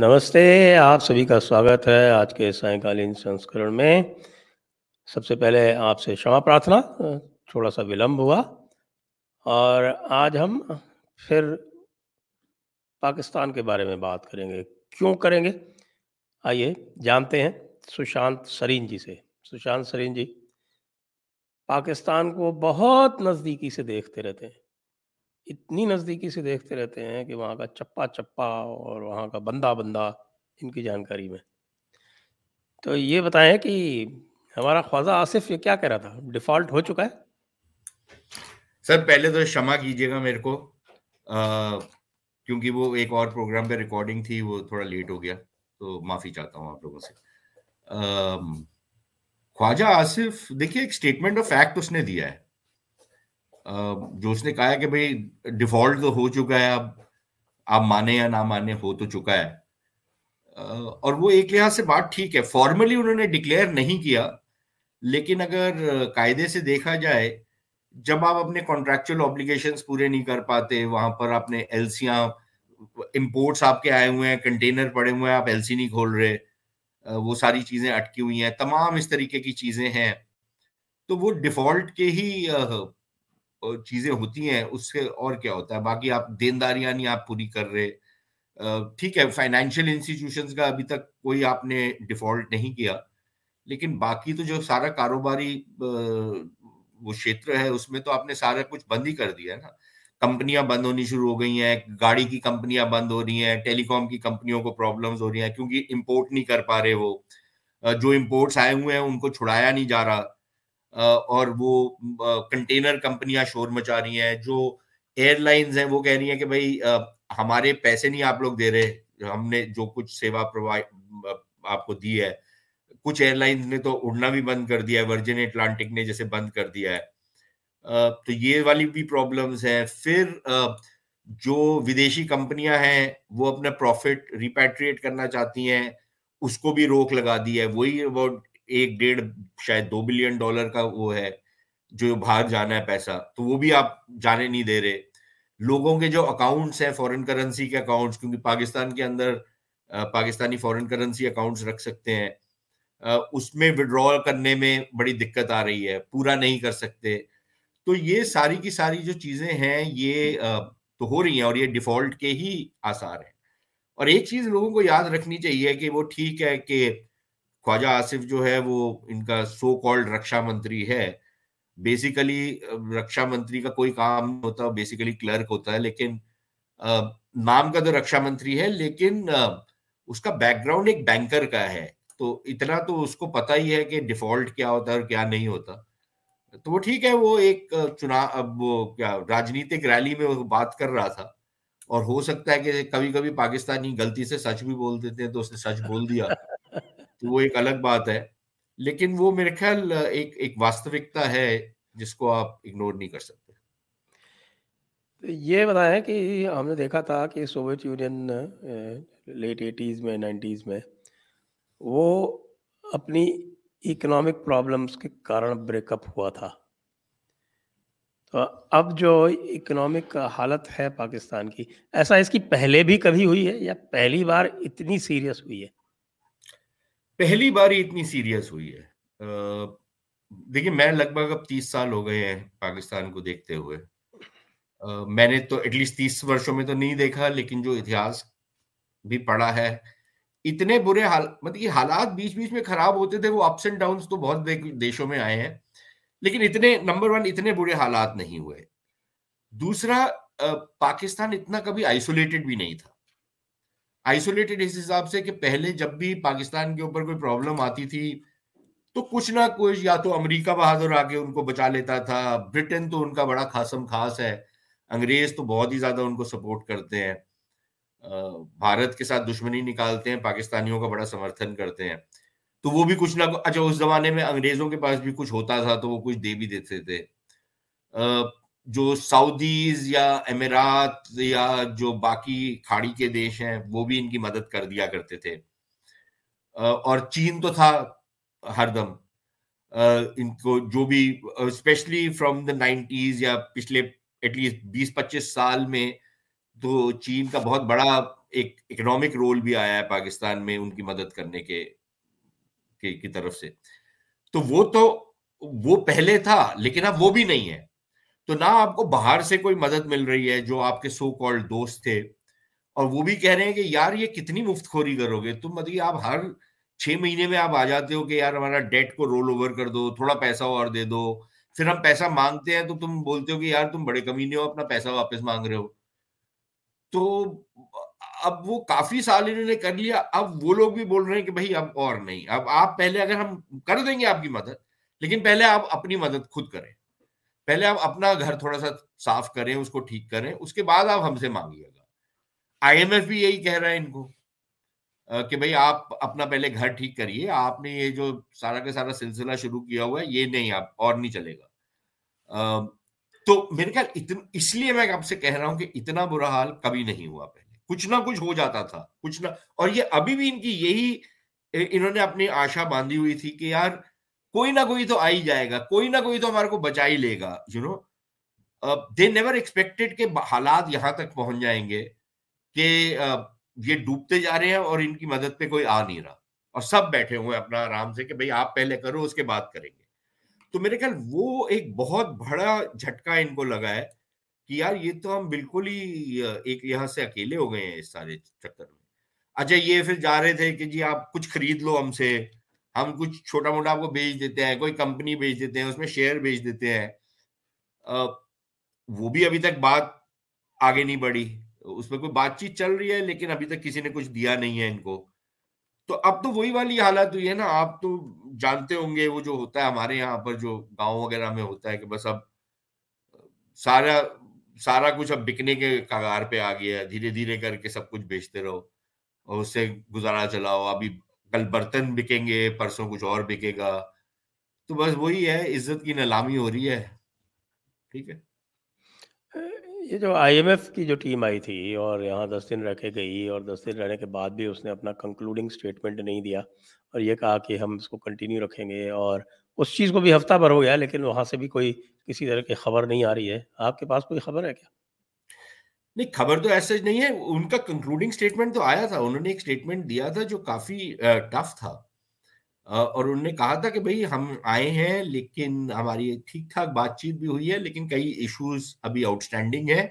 نمستے، آپ سبھی کا سواگت ہے آج کے سائنکالین سنسکرن میں۔ سب سے پہلے آپ سے شما پرارتھنا، تھوڑا سا ولمب ہوا۔ اور آج ہم پھر پاکستان کے بارے میں بات کریں گے۔ کیوں کریں گے؟ آئیے جانتے ہیں سشانت سرین جی سے۔ سشانت سرین جی پاکستان کو بہت نزدیکی سے دیکھتے رہتے ہیں۔ اتنی نزدیکی سے دیکھتے رہتے ہیں کہ وہاں کا چپا چپا اور وہاں کا بندہ بندہ ان کی جانکاری میں۔ تو یہ بتائیں کہ ہمارا خواجہ آصف یہ کیا کہہ رہا تھا؟ ڈیفالٹ ہو چکا ہے؟ سر پہلے تو شمع کیجیے گا میرے کو۔ آ, کیونکہ وہ ایک اور پروگرام پہ ریکارڈنگ تھی وہ تھوڑا لیٹ ہو گیا تو معافی چاہتا ہوں آپ لوگوں سے۔ آ, خواجہ آصف دیکھیے ایک اسٹیٹمنٹ آف فیکٹ اس نے دیا ہے۔ جو اس نے کہا کہ بھئی ڈیفالٹ تو ہو چکا ہے، اب آپ مانے یا نہ مانے ہو تو چکا ہے۔ اور وہ ایک لحاظ سے بات ٹھیک ہے فارملی انہوں نے ڈکلیئر نہیں کیا، لیکن اگر قائدے سے دیکھا جائے، جب آپ اپنے کانٹریکچوئل آبلیگیشنس پورے نہیں کر پاتے، وہاں پر آپ نے ایل سیاں امپورٹس آپ کے آئے ہوئے ہیں کنٹینر پڑے ہوئے ہیں، آپ ایل سی نہیں کھول رہے وہ ساری چیزیں اٹکی ہوئی ہیں، تمام اس طریقے کی چیزیں ہیں، تو وہ ڈیفالٹ کے ہی چیزیں ہوتی ہیں، اس سے اور کیا ہوتا ہے؟ باقی آپ دینداریاں نہیں آپ پوری کر رہے۔ ٹھیک ہے فائنینشیل انسٹیٹیوشنز کا ابھی تک کوئی آپ نے ڈیفالٹ نہیں کیا، لیکن باقی تو جو سارا کاروباری وہ شیتر ہے، اس میں تو آپ نے سارا کچھ بند ہی کر دیا ہے نا۔ کمپنیاں بند ہونی شروع ہو گئی ہیں، گاڑی کی کمپنیاں بند ہو رہی ہیں ٹیلی کام کی کمپنیوں کو پرابلمز ہو رہی ہیں، کیونکہ امپورٹ نہیں کر پا رہے وہ۔ جو امپورٹس آئے ہوئے ہیں، ان کو چھڑایا نہیں جا رہا۔ اور وہ کنٹینر کمپنیاں شور مچا رہی ہیں، جو ایئر لائنز ہیں، وہ کہہ رہی ہیں کہ بھائی ہمارے پیسے نہیں آپ لوگ دے رہے، ہم نے جو کچھ سیوا پرووائڈ آپ کو دی ہے، کچھ ایئر لائنز نے تو اڑنا بھی بند کر دیا ہے ورجن اٹلانٹک نے جیسے بند کر دیا ہے۔ تو یہ والی بھی پرابلمز ہیں۔ پھر جو ودیشی کمپنیاں ہیں، وہ اپنا پروفٹ ریپیٹریٹ کرنا چاہتی ہیں، اس کو بھی روک لگا دی ہے۔ وہی اباؤٹ ایک ڈیڑھ شاید دو بلین ڈالر کا وہ ہے، جو باہر جانا ہے پیسہ، تو وہ بھی آپ جانے نہیں دے رہے۔ لوگوں کے جو اکاؤنٹس ہیں فورن کرنسی کے اکاؤنٹس کیونکہ پاکستان کے اندر پاکستانی فورن کرنسی اکاؤنٹس رکھ سکتے ہیں۔ اس میں وڈرا کرنے میں بڑی دقت آ رہی ہے، پورا نہیں کر سکتے۔ تو یہ ساری کی ساری جو چیزیں ہیں، یہ تو ہو رہی ہیں اور یہ ڈیفالٹ کے ہی آسار ہیں۔ اور ایک چیز لوگوں کو یاد رکھنی چاہیے کہ وہ ٹھیک ہے کہ خواجہ آصف جو ہے وہ ان کا سو کالڈ رکشا منتری ہے۔ بیسیکلی رکشا منتری کا کوئی کام نہیں ہوتا بیسیکلی کلرک ہوتا ہے، لیکن نام کا تو رکشا منتری ہے، لیکن اس کا بیک گراؤنڈ ایک بینکر کا ہے۔ تو اتنا تو اس کو پتا ہی ہے کہ ڈیفالٹ کیا ہوتا ہے اور کیا نہیں ہوتا۔ تو وہ ٹھیک ہے، وہ ایک چنا، اب وہ کیا، راجنیتک ریلی میں وہ بات کر رہا تھا۔ اور ہو سکتا ہے کہ کبھی کبھی پاکستانی غلطی سے سچ بھی بول دیتے ہیں تو اس نے سچ بول دیا۔ تو وہ ایک الگ بات ہے۔ لیکن وہ میرے خیال ایک ایک واستوکتا ہے جس کو آپ اگنور نہیں کر سکتے۔ یہ بتائیں کہ ہم نے دیکھا تھا کہ سوویت یونین لیٹ ایٹیز میں نائنٹیز میں وہ اپنی اکنامک پرابلمس کے کارن بریک اپ ہوا تھا۔ تو اب جو اکنامک حالت ہے پاکستان کی، ایسا اس کی پہلے بھی کبھی ہوئی ہے یا پہلی بار اتنی سیریس ہوئی ہے؟ پہلی بار ہی اتنی سیریس ہوئی ہے۔ دیکھیں میں لگ بھگ اب تیس سال ہو گئے ہیں پاکستان کو دیکھتے ہوئے۔ میں نے تو ایٹ لیسٹ تیس ورشوں میں تو نہیں دیکھا، لیکن جو اتہاس بھی پڑا ہے، اتنے برے حال مطلب یہ حالات بیچ بیچ میں خراب ہوتے تھے، وہ اپس اینڈ ڈاؤنس تو بہت دیشوں میں آئے ہیں۔ لیکن اتنے نمبر ون اتنے برے حالات نہیں ہوئے۔ دوسرا پاکستان اتنا کبھی آئسولیٹڈ بھی نہیں تھا۔ آئسولیٹڈ اس حساب سے کہ پہلے جب بھی پاکستان کے اوپر کوئی پرابلم آتی تھی، تو کچھ نہ کچھ یا تو امریکہ بہادر آ کے ان کو بچا لیتا تھا، برٹن تو ان کا بڑا خاصم خاص ہے، انگریز تو بہت ہی زیادہ ان کو سپورٹ کرتے ہیں۔ بھارت کے ساتھ دشمنی نکالتے ہیں، پاکستانیوں کا بڑا سمرتھن کرتے ہیں۔ تو وہ بھی کچھ نہ اچھا اس زمانے میں انگریزوں کے پاس بھی کچھ ہوتا تھا تو وہ کچھ دے بھی دیتے تھے۔ جو سعودیز یا امیرات یا جو باقی کھاڑی کے دیش ہیں، وہ بھی ان کی مدد کر دیا کرتے تھے۔ اور چین تو تھا ہر دم۔ ان کو جو بھی اسپیشلی فرام دا نائنٹیز یا پچھلے ایٹ لیسٹ بیس پچیس سال میں تو چین کا بہت بڑا ایک اکنامک رول بھی آیا ہے پاکستان میں ان کی مدد کرنے کے، کی طرف سے۔ تو وہ تو، وہ پہلے تھا لیکن اب وہ بھی نہیں ہے۔ تو نہ آپ کو باہر سے کوئی مدد مل رہی ہے جو آپ کے سو کال دوست تھے، اور وہ بھی کہہ رہے ہیں کہ یار یہ کتنی مفت خوری کرو گے؟ تم مطلب آپ ہر چھ مہینے میں آپ آ جاتے ہو کہ یار ہمارا ڈیٹ کو رول اوور کر دو، تھوڑا پیسہ اور دے دو، پھر ہم پیسہ مانگتے ہیں تو تم بولتے ہو کہ یار تم بڑے کمینے ہو، اپنا پیسہ واپس مانگ رہے ہو۔ تو اب وہ کافی سال انہوں نے کر لیا، اب وہ لوگ بھی بول رہے ہیں کہ بھائی اب اور نہیں، اب آپ پہلے اگر ہم کر دیں گے آپ کی مدد، لیکن پہلے آپ اپنی مدد خود کریں۔ پہلے آپ اپنا گھر تھوڑا سا صاف کریں، اس کو ٹھیک کریں، اس کے بعد آپ ہم سے مانگیے گا۔ آئی ایم ایف بھی یہی کہہ رہا ہے ان کو کہ بھائی آپ اپنا پہلے گھر ٹھیک کریے۔ آپ نے یہ جو سارا کا سارا سلسلہ شروع کیا ہوا ہے، یہ نہیں آپ اور نہیں چلے گا۔ تو میرے خیال اس لیے میں آپ سے کہہ رہا ہوں کہ اتنا برا حال کبھی نہیں ہوا پہلے۔ کچھ نہ کچھ ہو جاتا تھا، کچھ نہ۔ اور یہ ابھی بھی ان کی یہی، انہوں نے اپنی آشا باندھی ہوئی تھی کہ یار کوئی نہ کوئی تو آئی جائے گا، کوئی نہ کوئی تو ہمارے کو بچا ہی لے گا you know they never expected کہ حالات یہاں تک پہنچ جائیں گے کہ uh, یہ ڈوبتے جا رہے ہیں اور ان کی مدد پہ کوئی آ نہیں رہا۔ اور سب بیٹھے ہوئے اپنا آرام سے کہ بھائی آپ پہلے کرو، اس کے بعد کریں گے۔ تو میرے خیال وہ ایک بہت بڑا جھٹکا ان کو لگا ہے کہ یار یہ تو ہم بالکل ہی uh, ایک لحاظ سے اکیلے ہو گئے ہیں اس سارے چکر میں۔ اچھا یہ پھر جا رہے تھے کہ جی آپ کچھ خرید لو ہم سے۔ ہم کچھ چھوٹا موٹا آپ کو بیچ دیتے ہیں، کوئی کمپنی بیچ دیتے ہیں، اس میں شیئر بیچ دیتے ہیں۔ وہ بھی ابھی تک بات آگے نہیں بڑھی۔ اس میں کوئی بات چیت چل رہی ہے، لیکن ابھی تک کسی نے کچھ دیا نہیں ہے ان کو۔ تو اب تو وہی والی حالت ہوئی ہے نا، آپ تو جانتے ہوں گے وہ جو ہوتا ہے ہمارے یہاں پر، جو گاؤں وغیرہ میں ہوتا ہے کہ بس اب سارا سارا کچھ اب بکنے کے کگار پہ آ گیا ہے۔ دھیرے دھیرے کر کے سب کچھ بیچتے رہو اور اس سے گزارا چلاؤ۔ ابھی کل برتن بکیں گے، پرسوں کچھ اور بکے گا۔ تو بس وہی ہے، عزت کی نیلامی ہو رہی ہے۔ ٹھیک ہے۔ یہ جو آئی ایم ایف کی جو ٹیم آئی تھی اور یہاں دس دن رکھے گئی اور دس دن رہنے کے بعد بھی اس نے اپنا کنکلوڈنگ اسٹیٹمنٹ نہیں دیا اور یہ کہا کہ ہم اس کو کنٹینیو رکھیں گے اور اس چیز کو بھی ہفتہ بھر ہو گیا لیکن وہاں سے بھی کوئی کسی طرح کی خبر نہیں آ رہی ہے۔ آپ کے پاس کوئی خبر ہے کیا؟ نہیں، خبر تو ایسا نہیں ہے، ان کا کنکلوڈنگ اسٹیٹمنٹ تو آیا تھا۔ انہوں نے ایک اسٹیٹمنٹ دیا تھا جو کافی ٹف تھا۔ اور انہوں نے کہا تھا کہ بھئی ہم آئے ہیں، لیکن ہماری ٹھیک ٹھاک بات چیت بھی ہوئی ہے، لیکن کئی ایشوز ابھی آؤٹ اسٹینڈنگ ہے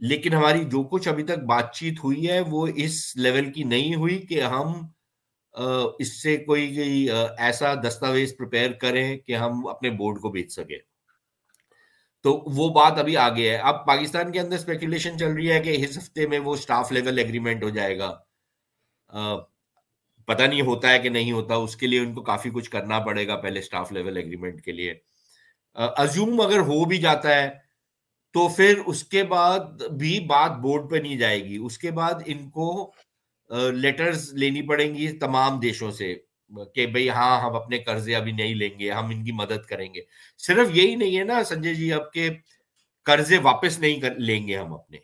لیکن ہماری جو کچھ ابھی تک بات چیت ہوئی ہے، وہ اس لیول کی نہیں ہوئی کہ ہم اس سے کوئی ایسا دستاویز پریپئر کریں کہ ہم اپنے بورڈ کو بیچ سکیں۔ تو وہ بات ابھی آگے ہے۔ اب پاکستان کے اندر اسپیکولیشن چل رہی ہے کہ اس ہفتے میں وہ اسٹاف لیول ایگریمنٹ ہو جائے گا۔ پتہ نہیں ہوتا ہے کہ نہیں ہوتا۔ اس کے لیے ان کو کافی کچھ کرنا پڑے گا پہلے اسٹاف لیول ایگریمنٹ کے لیے۔ ازیوم اگر ہو بھی جاتا ہے تو پھر اس کے بعد بھی بات بورڈ پہ نہیں جائے گی۔ اس کے بعد ان کو لیٹرز لینی پڑیں گی تمام دیشوں سے۔ کہ بھئی ہاں ہم اپنے قرضے ابھی نہیں لیں گے، ہم ان کی مدد کریں گے۔ صرف یہی نہیں ہے نا سنجے جی اب کے قرضے واپس نہیں لیں گے ہم اپنے۔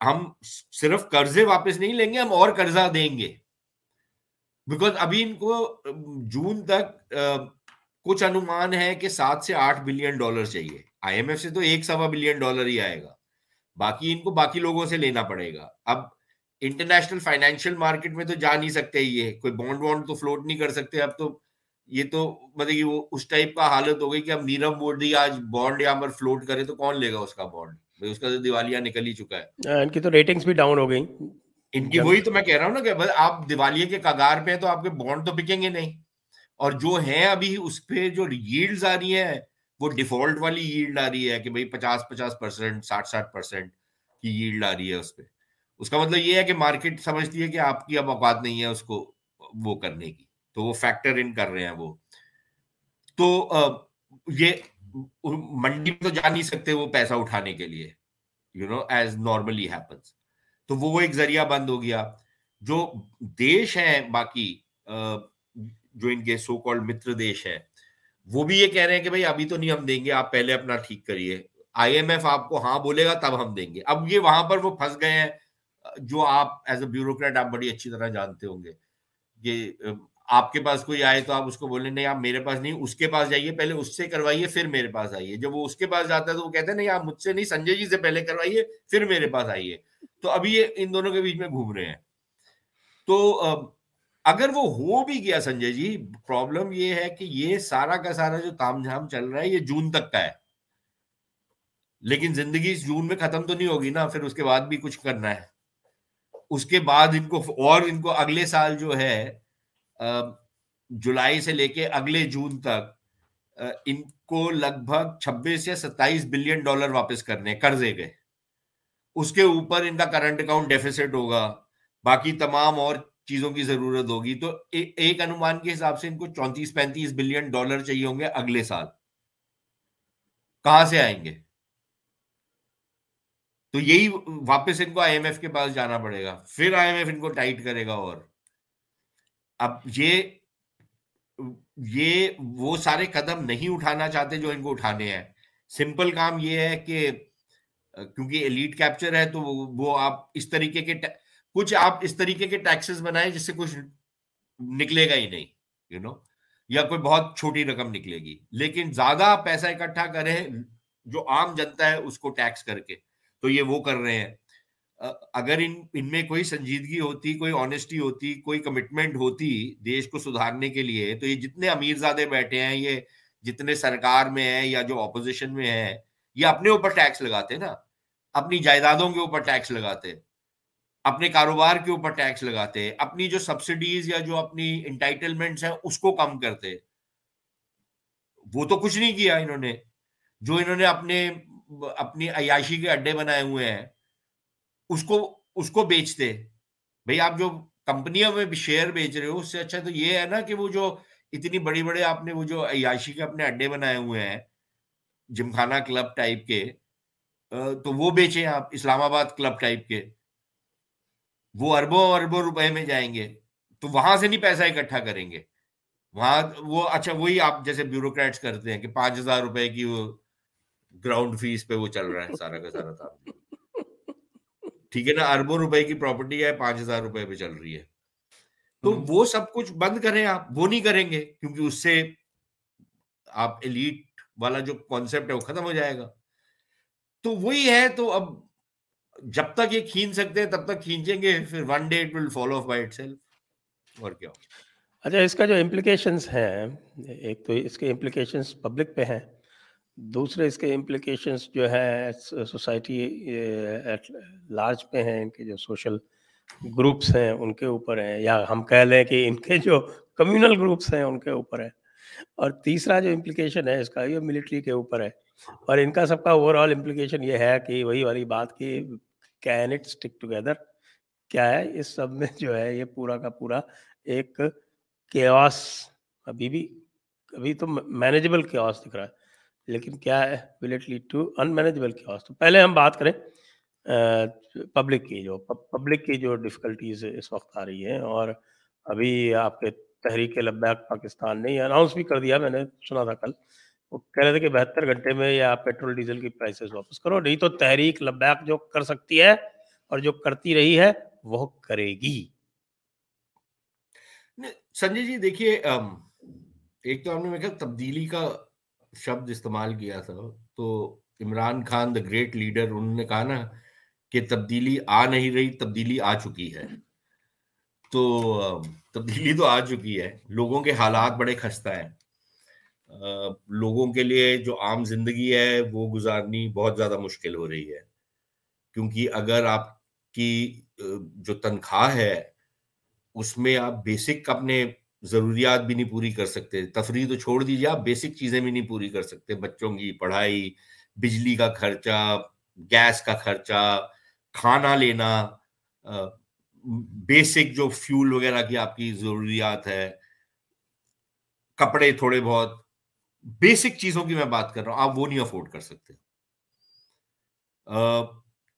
ہم صرف قرضے واپس نہیں لیں گے، ہم اور قرضہ دیں گے۔ بیکاز ابھی ان کو جون تک کچھ انومان ہے کہ سات سے آٹھ بلین ڈالر چاہیے۔ آئی ایم ایف سے تو ایک سوا بلین ڈالر ہی آئے گا۔ باقی ان کو باقی لوگوں سے لینا پڑے گا۔ اب انٹرنیشنل فائنینشیل مارکیٹ میں تو جا نہیں سکتے یہ کوئی بانڈ وانڈ تو فلوٹ نہیں کر سکتے۔ اب تو یہ تو مطلب کہ وہ اس ٹائپ کا حالت ہو گئی کہ اب نیرو مودی آج بانڈ یہاں پر فلوٹ کرے تو کون لے گا اس کا بانڈ؟ اس کا تو دیوالیہ نکل ہی چکا ہے۔ ان کی تو ریٹنگز بھی ڈاؤن ہو گئی ان کی وہی تو میں کہہ رہا ہوں نا کہ آپ دیوالیے کے کگار پہ ہیں تو آپ کے بانڈ تو بکیں گے نہیں۔ اور جو ہیں ابھی اس پہ جو ییلڈز آ رہی ہیں وہ ڈیفالٹ والی ییلڈ آ رہی ہے کہ بھائی پچاس پچاس پرسینٹ ساٹھ ساٹھ پرسینٹ کی ییلڈ آ رہی ہے اس پہ۔ اس کا مطلب یہ ہے کہ مارکیٹ سمجھتی ہے کہ آپ کی اب اوقات نہیں ہے اس کو وہ کرنے کی، تو وہ فیکٹر ان کر رہے ہیں وہ۔ تو یہ منڈی میں تو جا نہیں سکتے وہ پیسہ اٹھانے کے لیے you know as normally happens تو وہ ایک ذریعہ بند ہو گیا۔ جو دیش ہیں باقی جو ان کے سو کال متر دیش ہے وہ بھی یہ کہہ رہے ہیں کہ بھائی ابھی تو نہیں ہم دیں گے، آپ پہلے اپنا ٹھیک کریے۔ آئی ایم ایف آپ کو ہاں بولے گا تب ہم دیں گے۔ اب یہ وہاں پر وہ پھنس گئے ہیں۔ جو آپ ایز اے بیوروکریٹ آپ بڑی اچھی طرح جانتے ہوں گے کہ آپ کے پاس کوئی آئے تو آپ اس کو بولیں، نہیں، آپ میرے پاس نہیں، اس کے پاس جائیے، پہلے اس سے کروائیے، پھر میرے پاس آئیے۔ جب وہ اس کے پاس جاتا ہے تو وہ کہتے ہیں، نہیں، آپ مجھ سے نہیں، سنجے جی سے پہلے کروائیے، پھر میرے پاس آئیے۔ تو ابھی یہ ان دونوں کے بیچ میں گھوم رہے ہیں۔ تو اگر وہ ہو بھی گیا سنجے جی پرابلم یہ ہے کہ یہ سارا کا سارا جو تام جھام چل رہا ہے، یہ جون تک کا ہے۔ لیکن زندگی جون میں ختم تو نہیں ہوگی نا، پھر اس کے بعد بھی کچھ کرنا ہے۔ اس کے بعد ان کو اور ان کو اگلے سال جو ہے جولائی سے لے کے اگلے جون تک ان کو لگ بھگ چھبیس یا ستائیس بلین ڈالر واپس کرنے، قرضے گئے اس کے اوپر ان کا کرنٹ اکاؤنٹ ڈیفیسٹ ہوگا، باقی تمام اور چیزوں کی ضرورت ہوگی۔ تو ایک انومان کے حساب سے ان کو چونتیس پینتیس بلین ڈالر چاہیے ہوں گے اگلے سال۔ کہاں سے آئیں گے؟ تو یہی واپس ان کو آئی ایم ایف کے پاس جانا پڑے گا۔ پھر آئی ایم ایف ان کو ٹائٹ کرے گا اور۔ اب یہ یہ وہ سارے قدم نہیں اٹھانا چاہتے جو ان کو اٹھانے ہیں۔ سمپل کام یہ ہے کہ، کیونکہ ایلیٹ کیپچر ہے تو وہ آپ اس طریقے کے کچھ آپ اس طریقے کے ٹیکسز بنائیں جس سے کچھ نکلے گا ہی نہیں یو نو یا کوئی بہت چھوٹی رقم نکلے گی۔ لیکن زیادہ پیسہ اکٹھا کریں جو عام جنتا ہے اس کو ٹیکس کر کے۔ تو یہ وہ کر رہے ہیں۔ اگر ان ان میں کوئی سنجیدگی ہوتی، کوئی آنےسٹی ہوتی، کوئی کمٹمنٹ ہوتی دیش کو سدھارنے کے لیے، تو یہ جتنے امیر زادے بیٹھے ہیں، یہ جتنے سرکار میں ہیں یا جو اپوزیشن میں ہیں، یہ اپنے اوپر ٹیکس لگاتے نا۔ اپنی جائیدادوں کے اوپر ٹیکس لگاتے اپنے کاروبار کے اوپر ٹیکس لگاتے اپنی جو سبسڈیز یا جو اپنی انٹائٹلمنٹس ہیں، اس کو کم کرتے وہ تو کچھ نہیں کیا انہوں نے۔ جو انہوں نے اپنے اپنی عیاشی کے اڈے بنائے ہوئے ہیں، اس کو اس کو بیچتے بھائی آپ جو کمپنیوں میں شیئر بیچ رہے ہو، اس سے اچھا تو یہ ہے نا کہ وہ جو اتنی بڑی بڑے آپ نے وہ جو عیاشی کے اپنے اڈے بنائے ہوئے ہیں جمخانہ کلب ٹائپ کے تو وہ بیچیں آپ، اسلام آباد کلب ٹائپ کے۔ وہ اربوں اربوں روپے میں جائیں گے، تو وہاں سے نہیں پیسہ اکٹھا کریں گے۔ وہاں وہ اچھا وہی آپ جیسے بیوروکریٹس کرتے ہیں کہ پانچ ہزار روپے کی وہ گراؤنڈ فیس پہ وہ چل رہا ہے سارا کا سارا تھا۔ ٹھیک ہے نا اربوں روپے کی پراپرٹی ہے پانچ ہزار روپے پہ چل رہی ہے۔ تو وہ سب کچھ بند کریں آپ وہ نہیں کریں گے کیونکہ اس سے آپ ایلیٹ والا جو کانسیپٹ ہے وہ ختم ہو جائے گا۔ تو وہی ہے تو اب جب تک یہ کھین سکتے ہیں تب تک کھینچیں گے پھر one day it will follow by itself اور کیا۔ اچھا اس کا جو امپلیکیشنس ہیں ایک تو اس کے امپلیکیشنس پبلک پہ ہیں۔ دوسرے اس کے امپلیکیشنس جو ہے سوسائٹی ایٹ لارج پہ ہیں، ان کے جو سوشل گروپس ہیں، ان کے اوپر ہیں، یا ہم کہہ لیں کہ ان کے جو کمیونل گروپس ہیں، ان کے اوپر ہے اور تیسرا جو امپلیکیشن ہے اس کا، یہ ملٹری کے اوپر ہے۔ اور ان کا سب کا اوور آل امپلیکیشن یہ ہے کہ وہی والی بات کہ کین اٹ اسٹک ٹوگیدر کیا ہے؟ اس سب میں جو ہے، یہ پورا کا پورا ایک کیوس ابھی بھی، ابھی تو مینیجبل کیوس دکھ رہا ہے۔ لیکن کیا ہے will it lead to unmanageable chaos تو پہلے ہم بات کریں پبلک کی جو پبلک کی جو ڈفیکلٹیز اس وقت آ رہی ہیں اور ابھی آپ کے تحریک لبیک پاکستان نے اناؤنس بھی کر دیا، میں نے سنا تھا کل۔ وہ کہہ رہے تھے کہ بہتر گھنٹے میں یا پیٹرول ڈیزل کی پرائسز واپس کرو، نہیں تو تحریک لبیک جو کر سکتی ہے اور جو کرتی رہی ہے، وہ کرے گی۔ سنجے جی دیکھیے ایک تو ہم نے کہا تبدیلی کا شبد استعمال کیا تھا، تو Imran Khan the great leader انہوں نے کہا نا کہ تبدیلی آ نہیں رہی، تبدیلی آ چکی ہے۔ تو تبدیلی تو آ چکی ہے۔ لوگوں کے حالات بڑے خستہ ہیں۔ لوگوں کے لیے جو عام زندگی ہے، وہ گزارنی بہت زیادہ مشکل ہو رہی ہے۔ کیونکہ اگر آپ کی جو تنخواہ ہے، اس میں آپ بیسک اپنے ضروریات بھی نہیں پوری کر سکتے۔ تفریح تو چھوڑ دیجیے آپ بیسک چیزیں بھی نہیں پوری کر سکتے۔ بچوں کی پڑھائی، بجلی کا خرچہ، گیس کا خرچہ، کھانا لینا بیسک جو فیول وغیرہ کی آپ کی ضروریات ہے، کپڑے تھوڑے بہت بیسک چیزوں کی میں بات کر رہا ہوں، آپ وہ نہیں افورڈ کر سکتے۔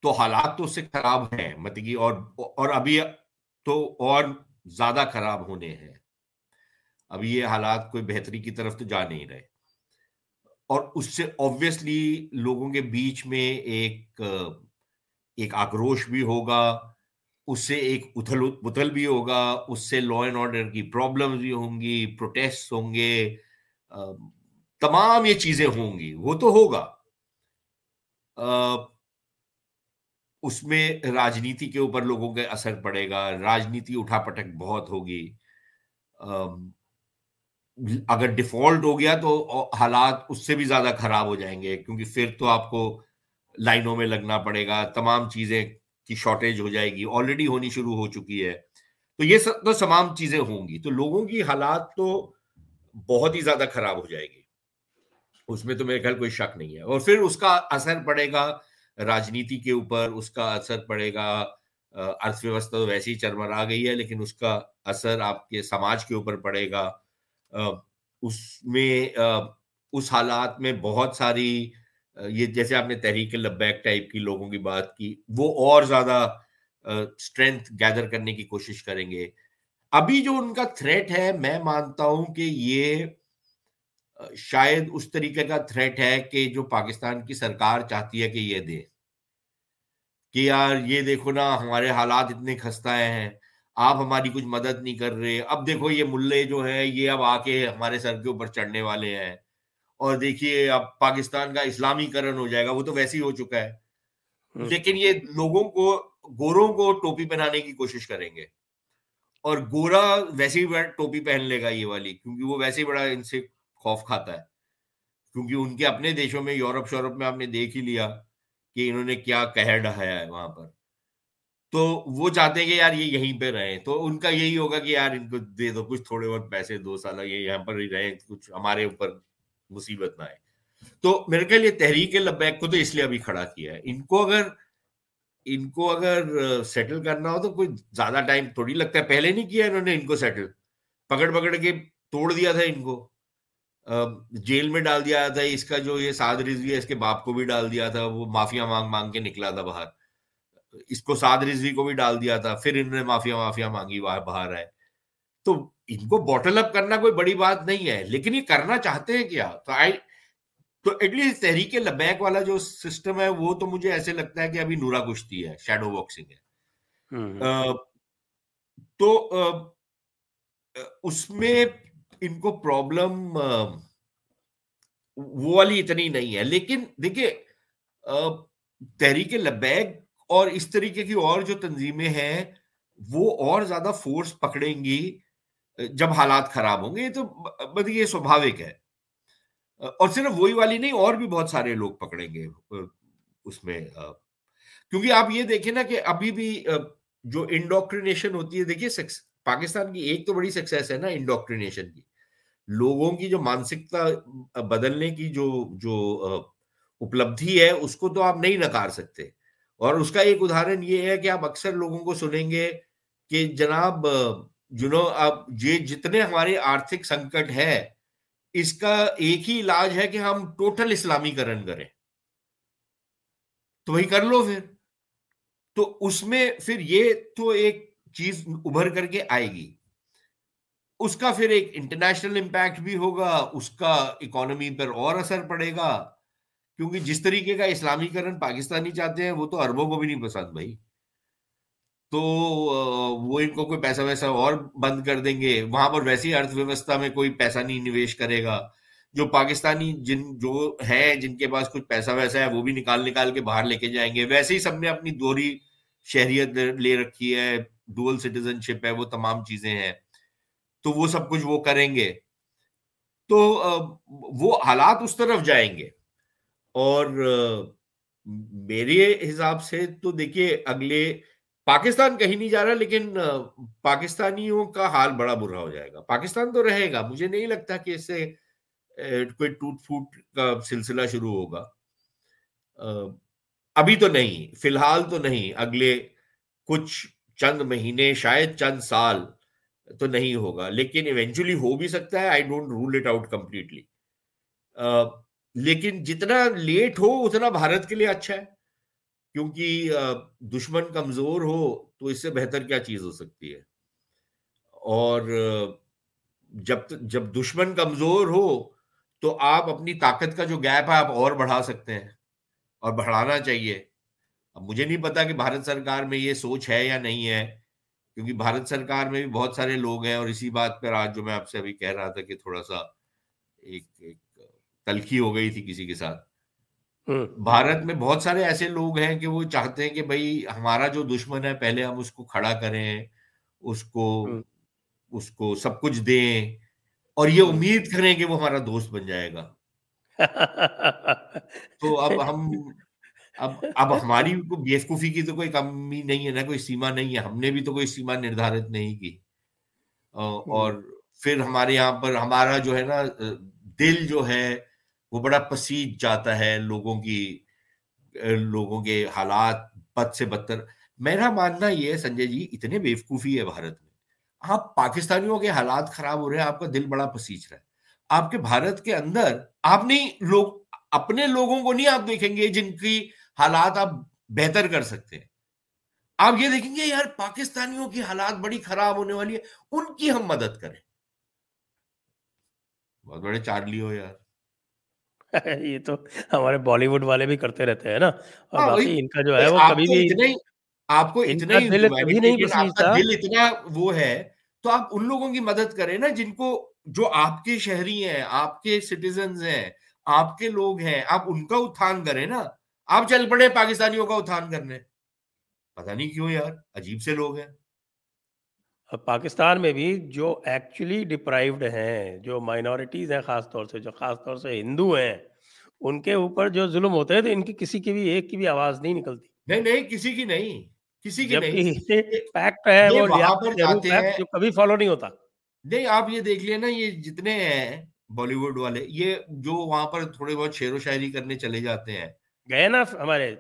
تو حالات تو اس سے خراب ہیں مطلب اور اور ابھی تو اور زیادہ خراب ہونے ہیں۔ اب یہ حالات کوئی بہتری کی طرف تو جا نہیں رہے۔ اور اس سے آبویسلی لوگوں کے بیچ میں ایک ایک آکروش بھی ہوگا، اس سے ایک اتھل اتھل بھی ہوگا، اس سے لا اینڈ آرڈر کی پرابلم بھی ہوں گی پروٹیسٹ ہوں گے تمام یہ چیزیں ہوں گی۔ وہ تو ہوگا۔ اس میں راجنیتی کے اوپر لوگوں کے اثر پڑے گا، راجنیتی اٹھا پٹک بہت ہوگی۔ اگر ڈیفالٹ ہو گیا تو حالات اس سے بھی زیادہ خراب ہو جائیں گے، کیونکہ پھر تو آپ کو لائنوں میں لگنا پڑے گا، تمام چیزیں کی شارٹیج ہو جائے گی آلریڈی ہونی شروع ہو چکی ہے۔ تو یہ سب تو تمام چیزیں ہوں گی۔ تو لوگوں کی حالات تو بہت ہی زیادہ خراب ہو جائے گی۔ اس میں تو میرے خیال کوئی شک نہیں ہے۔ اور پھر اس کا اثر پڑے گا راجنیتی کے اوپر، اس کا اثر پڑے گا ارتھ ویوستھا تو ویسے ہی چرمر آ گئی ہے، لیکن اس کا اثر آپ کے سماج کے اوپر پڑے گا۔ اس میں اس حالات میں بہت ساری یہ جیسے آپ نے تحریک لبیک ٹائپ کی لوگوں کی بات کی، وہ اور زیادہ اسٹرینتھ گیدر کرنے کی کوشش کریں گے۔ ابھی جو ان کا تھریٹ ہے، میں مانتا ہوں کہ یہ شاید اس طریقے کا تھریٹ ہے کہ جو پاکستان کی سرکار چاہتی ہے کہ یہ دے۔ کہ یار یہ دیکھو نا، ہمارے حالات اتنے خستہ ہیں۔ آپ ہماری کچھ مدد نہیں کر رہے۔ اب دیکھو یہ ملے جو ہیں یہ اب آ کے ہمارے سر کے اوپر چڑھنے والے ہیں۔ اور دیکھیے اب پاکستان کا اسلامی کرن ہو جائے گا وہ تو ویسے ہی ہو چکا ہے۔ لیکن یہ لوگوں کو گوروں کو ٹوپی پہنانے کی کوشش کریں گے۔ اور گورا ویسے ہی ٹوپی پہن لے گا یہ والی کیونکہ وہ ویسے ہی بڑا ان سے خوف کھاتا ہے۔ کیونکہ ان کے اپنے دیشوں میں یورپ شورپ میں آپ نے دیکھ ہی لیا کہ انہوں نے کیا کہہ ڈہایا ہے وہاں پر۔ تو وہ چاہتے ہیں کہ یار یہ یہیں پہ رہیں۔ تو ان کا یہی ہوگا کہ یار ان کو دے دو، کچھ تھوڑے بہت پیسے، دو سال یہ یہاں پر ہی رہیں، کچھ ہمارے اوپر مصیبت نہ آئے۔ تو میرے خیال یہ تحریک لبیک کو تو اس لیے ابھی کھڑا کیا ہے۔ ان کو اگر، ان کو اگر سیٹل کرنا ہو تو کوئی زیادہ ٹائم تھوڑی لگتا ہے۔ پہلے نہیں کیا انہوں نے ان کو سیٹل پکڑ پکڑ کے توڑ دیا تھا ان کو۔ جیل میں ڈال دیا تھا، اس کا جو یہ ساد رضوی ہے، اس کے باپ کو بھی ڈال دیا تھا، وہ مافیا مانگ مانگ کے نکلا تھا باہر۔ اس کو ساد رضوی کو بھی ڈال دیا تھا پھر انہوں نے مافیا مافیا مانگی باہر آئے۔ تو ان کو بوٹل اپ کرنا کوئی بڑی بات نہیں ہے لیکن یہ کرنا چاہتے ہیں کیا؟ تو آئی تو ایٹ لیسٹ تحریک لبیک والا جو سسٹم ہے وہ تو مجھے ایسے لگتا ہے کہ ابھی نورا کشتی ہے شیڈو باکسنگ ہے۔ تو اس میں ان کو پرابلم وہ والی اتنی نہیں ہے لیکن دیکھیے تحریک لبیک اور اس طریقے کی اور جو تنظیمیں ہیں، وہ اور زیادہ فورس پکڑیں گی، جب حالات خراب ہوں گے، یہ تو بد یہ سوبھاوک ہے۔ اور صرف وہی والی نہیں، اور بھی بہت سارے لوگ پکڑیں گے، اس میں کیونکہ آپ یہ دیکھیں نا کہ ابھی بھی جو انڈوکٹرینیشن ہوتی ہے، دیکھیے پاکستان کی ایک تو بڑی سکسیس ہے نا انڈوکٹرینیشن کی۔ لوگوں کی جو مانسکتا بدلنے کی جو جو اپلبدھی ہے، اس کو تو آپ نہیں نکار سکتے۔ اور اس کا ایک ادھارن یہ ہے کہ آپ اکثر لوگوں کو سنیں گے کہ جناب جنو اب یہ جتنے ہمارے آرتھک سنکٹ ہے اس کا ایک ہی علاج ہے کہ ہم ٹوٹل اسلامی کرن کریں۔ تو وہی کر لو پھر۔ تو اس میں پھر یہ تو ایک چیز ابھر کر کے آئے گی۔ اس کا پھر ایک انٹرنیشنل امپیکٹ بھی ہوگا، اس کا اکانومی پر اور اثر پڑے گا۔ کیونکہ جس طریقے کا اسلامی کرن پاکستانی چاہتے ہیں، وہ تو اربوں کو بھی نہیں پسند بھائی۔ تو وہ ان کو کوئی پیسہ ویسا اور بند کر دیں گے۔ وہاں پر ویسی ارتھ ویوستھا میں کوئی پیسہ نہیں نویش کرے گا۔ جو پاکستانی جن، جو ہے جن کے پاس کچھ پیسہ ویسا ہے، وہ بھی نکال نکال کے باہر لے کے جائیں گے۔ ویسے ہی سب نے اپنی دوہری شہریت لے رکھی ہے۔ ڈول سٹیزن شپ ہے، وہ تمام چیزیں ہیں۔ تو وہ سب کچھ وہ کریں گے۔ تو وہ حالات اس طرف جائیں گے۔ اور میرے حساب سے تو دیکھیے، اگلے پاکستان کہیں نہیں جا رہا، لیکن پاکستانیوں کا حال بڑا برا ہو جائے گا۔ پاکستان تو رہے گا، مجھے نہیں لگتا کہ اس سے کوئی ٹوٹ پھوٹ کا سلسلہ شروع ہوگا۔ ابھی تو نہیں، فی الحال تو نہیں، اگلے کچھ چند مہینے، شاید چند سال تو نہیں ہوگا، لیکن ایونچولی ہو بھی سکتا ہے I don't rule it out completely لیکن جتنا لیٹ ہو اتنا بھارت کے لیے اچھا ہے۔ کیونکہ دشمن کمزور ہو تو اس سے بہتر کیا چیز ہو سکتی ہے۔ اور جب جب دشمن کمزور ہو تو آپ اپنی طاقت کا جو گیپ ہے آپ اور بڑھا سکتے ہیں اور بڑھانا چاہیے۔ اب مجھے نہیں پتا کہ بھارت سرکار میں یہ سوچ ہے یا نہیں ہے، کیونکہ بھارت سرکار میں بھی بہت سارے لوگ ہیں اور اسی بات پر آج جو میں آپ سے ابھی کہہ رہا تھا کہ تھوڑا سا ایک ایک تلخی ہو گئی تھی کسی کے ساتھ۔ بھارت میں بہت سارے ایسے لوگ ہیں کہ وہ چاہتے ہیں کہ بھائی ہمارا جو دشمن ہے پہلے ہم اس کو کھڑا کریں اس کو اس کو سب کچھ دیں اور یہ امید کریں کہ وہ ہمارا دوست بن جائے گا۔ تو اب ہم اب اب ہماری بیوقوفی کی تو کوئی کمی نہیں ہے نہ کوئی سیما نہیں ہے۔ ہم نے بھی تو کوئی سیما نردھارت نہیں کی۔ اور پھر ہمارے یہاں پر ہمارا جو ہے نا دل جو ہے وہ بڑا پسیج جاتا ہے لوگوں کی لوگوں کے حالات بد سے بدتر۔ میرا ماننا یہ ہے سنجے جی اتنے بیوقوفی ہے بھارت میں۔ آپ پاکستانیوں کے حالات خراب ہو رہے ہیں، آپ کا دل بڑا پسیج رہا ہے۔ آپ کے بھارت کے اندر آپ نہیں، لوگ، اپنے لوگوں کو نہیں آپ دیکھیں گے جن کی حالات آپ بہتر کر سکتے ہیں۔ آپ یہ دیکھیں گے، یار پاکستانیوں کی حالات بڑی خراب ہونے والی ہے، ان کی ہم مدد کریں۔ بہت بڑے چارلی ہو یار۔ یہ تو ہمارے بالی ووڈ والے بھی کرتے رہتے ہیں نا۔ اور ہاں، باقی ان کا جو ہے وہ کبھی بھی آپ کو اتنا دل کبھی نہیں دل اتنا وہ ہے تو آپ ان لوگوں کی مدد کریں نا جن کو جو آپ کے شہری ہیں آپ کے سٹیزنز ہیں آپ کے لوگ ہیں آپ ان کا اتھان کریں نا۔ آپ چل پڑے پاکستانیوں کا اتھان کرنے۔ پتہ نہیں کیوں یار عجیب سے لوگ ہیں۔ پاکستان میں بھی جو ایکچولی ڈپرائیوڈ ہیں جو مائنورٹیز ہیں خاص طور سے جو خاص طور سے ہندو ہیں ان کے اوپر جو ظلم ہوتے ہیں تو ان کی کسی کی بھی ایک کی بھی آواز نہیں نکلتی۔ نہیں نہیں کسی کی نہیں کسی کی نہیں۔ فیکٹ ہے وہ جو کبھی فالو نہیں ہوتا۔ نہیں آپ یہ دیکھ لیں نا یہ جتنے ہیں بالی ووڈ والے یہ جو وہاں پر تھوڑے بہت شعر و شاعری کرنے چلے جاتے ہیں۔ گئے نا ہمارے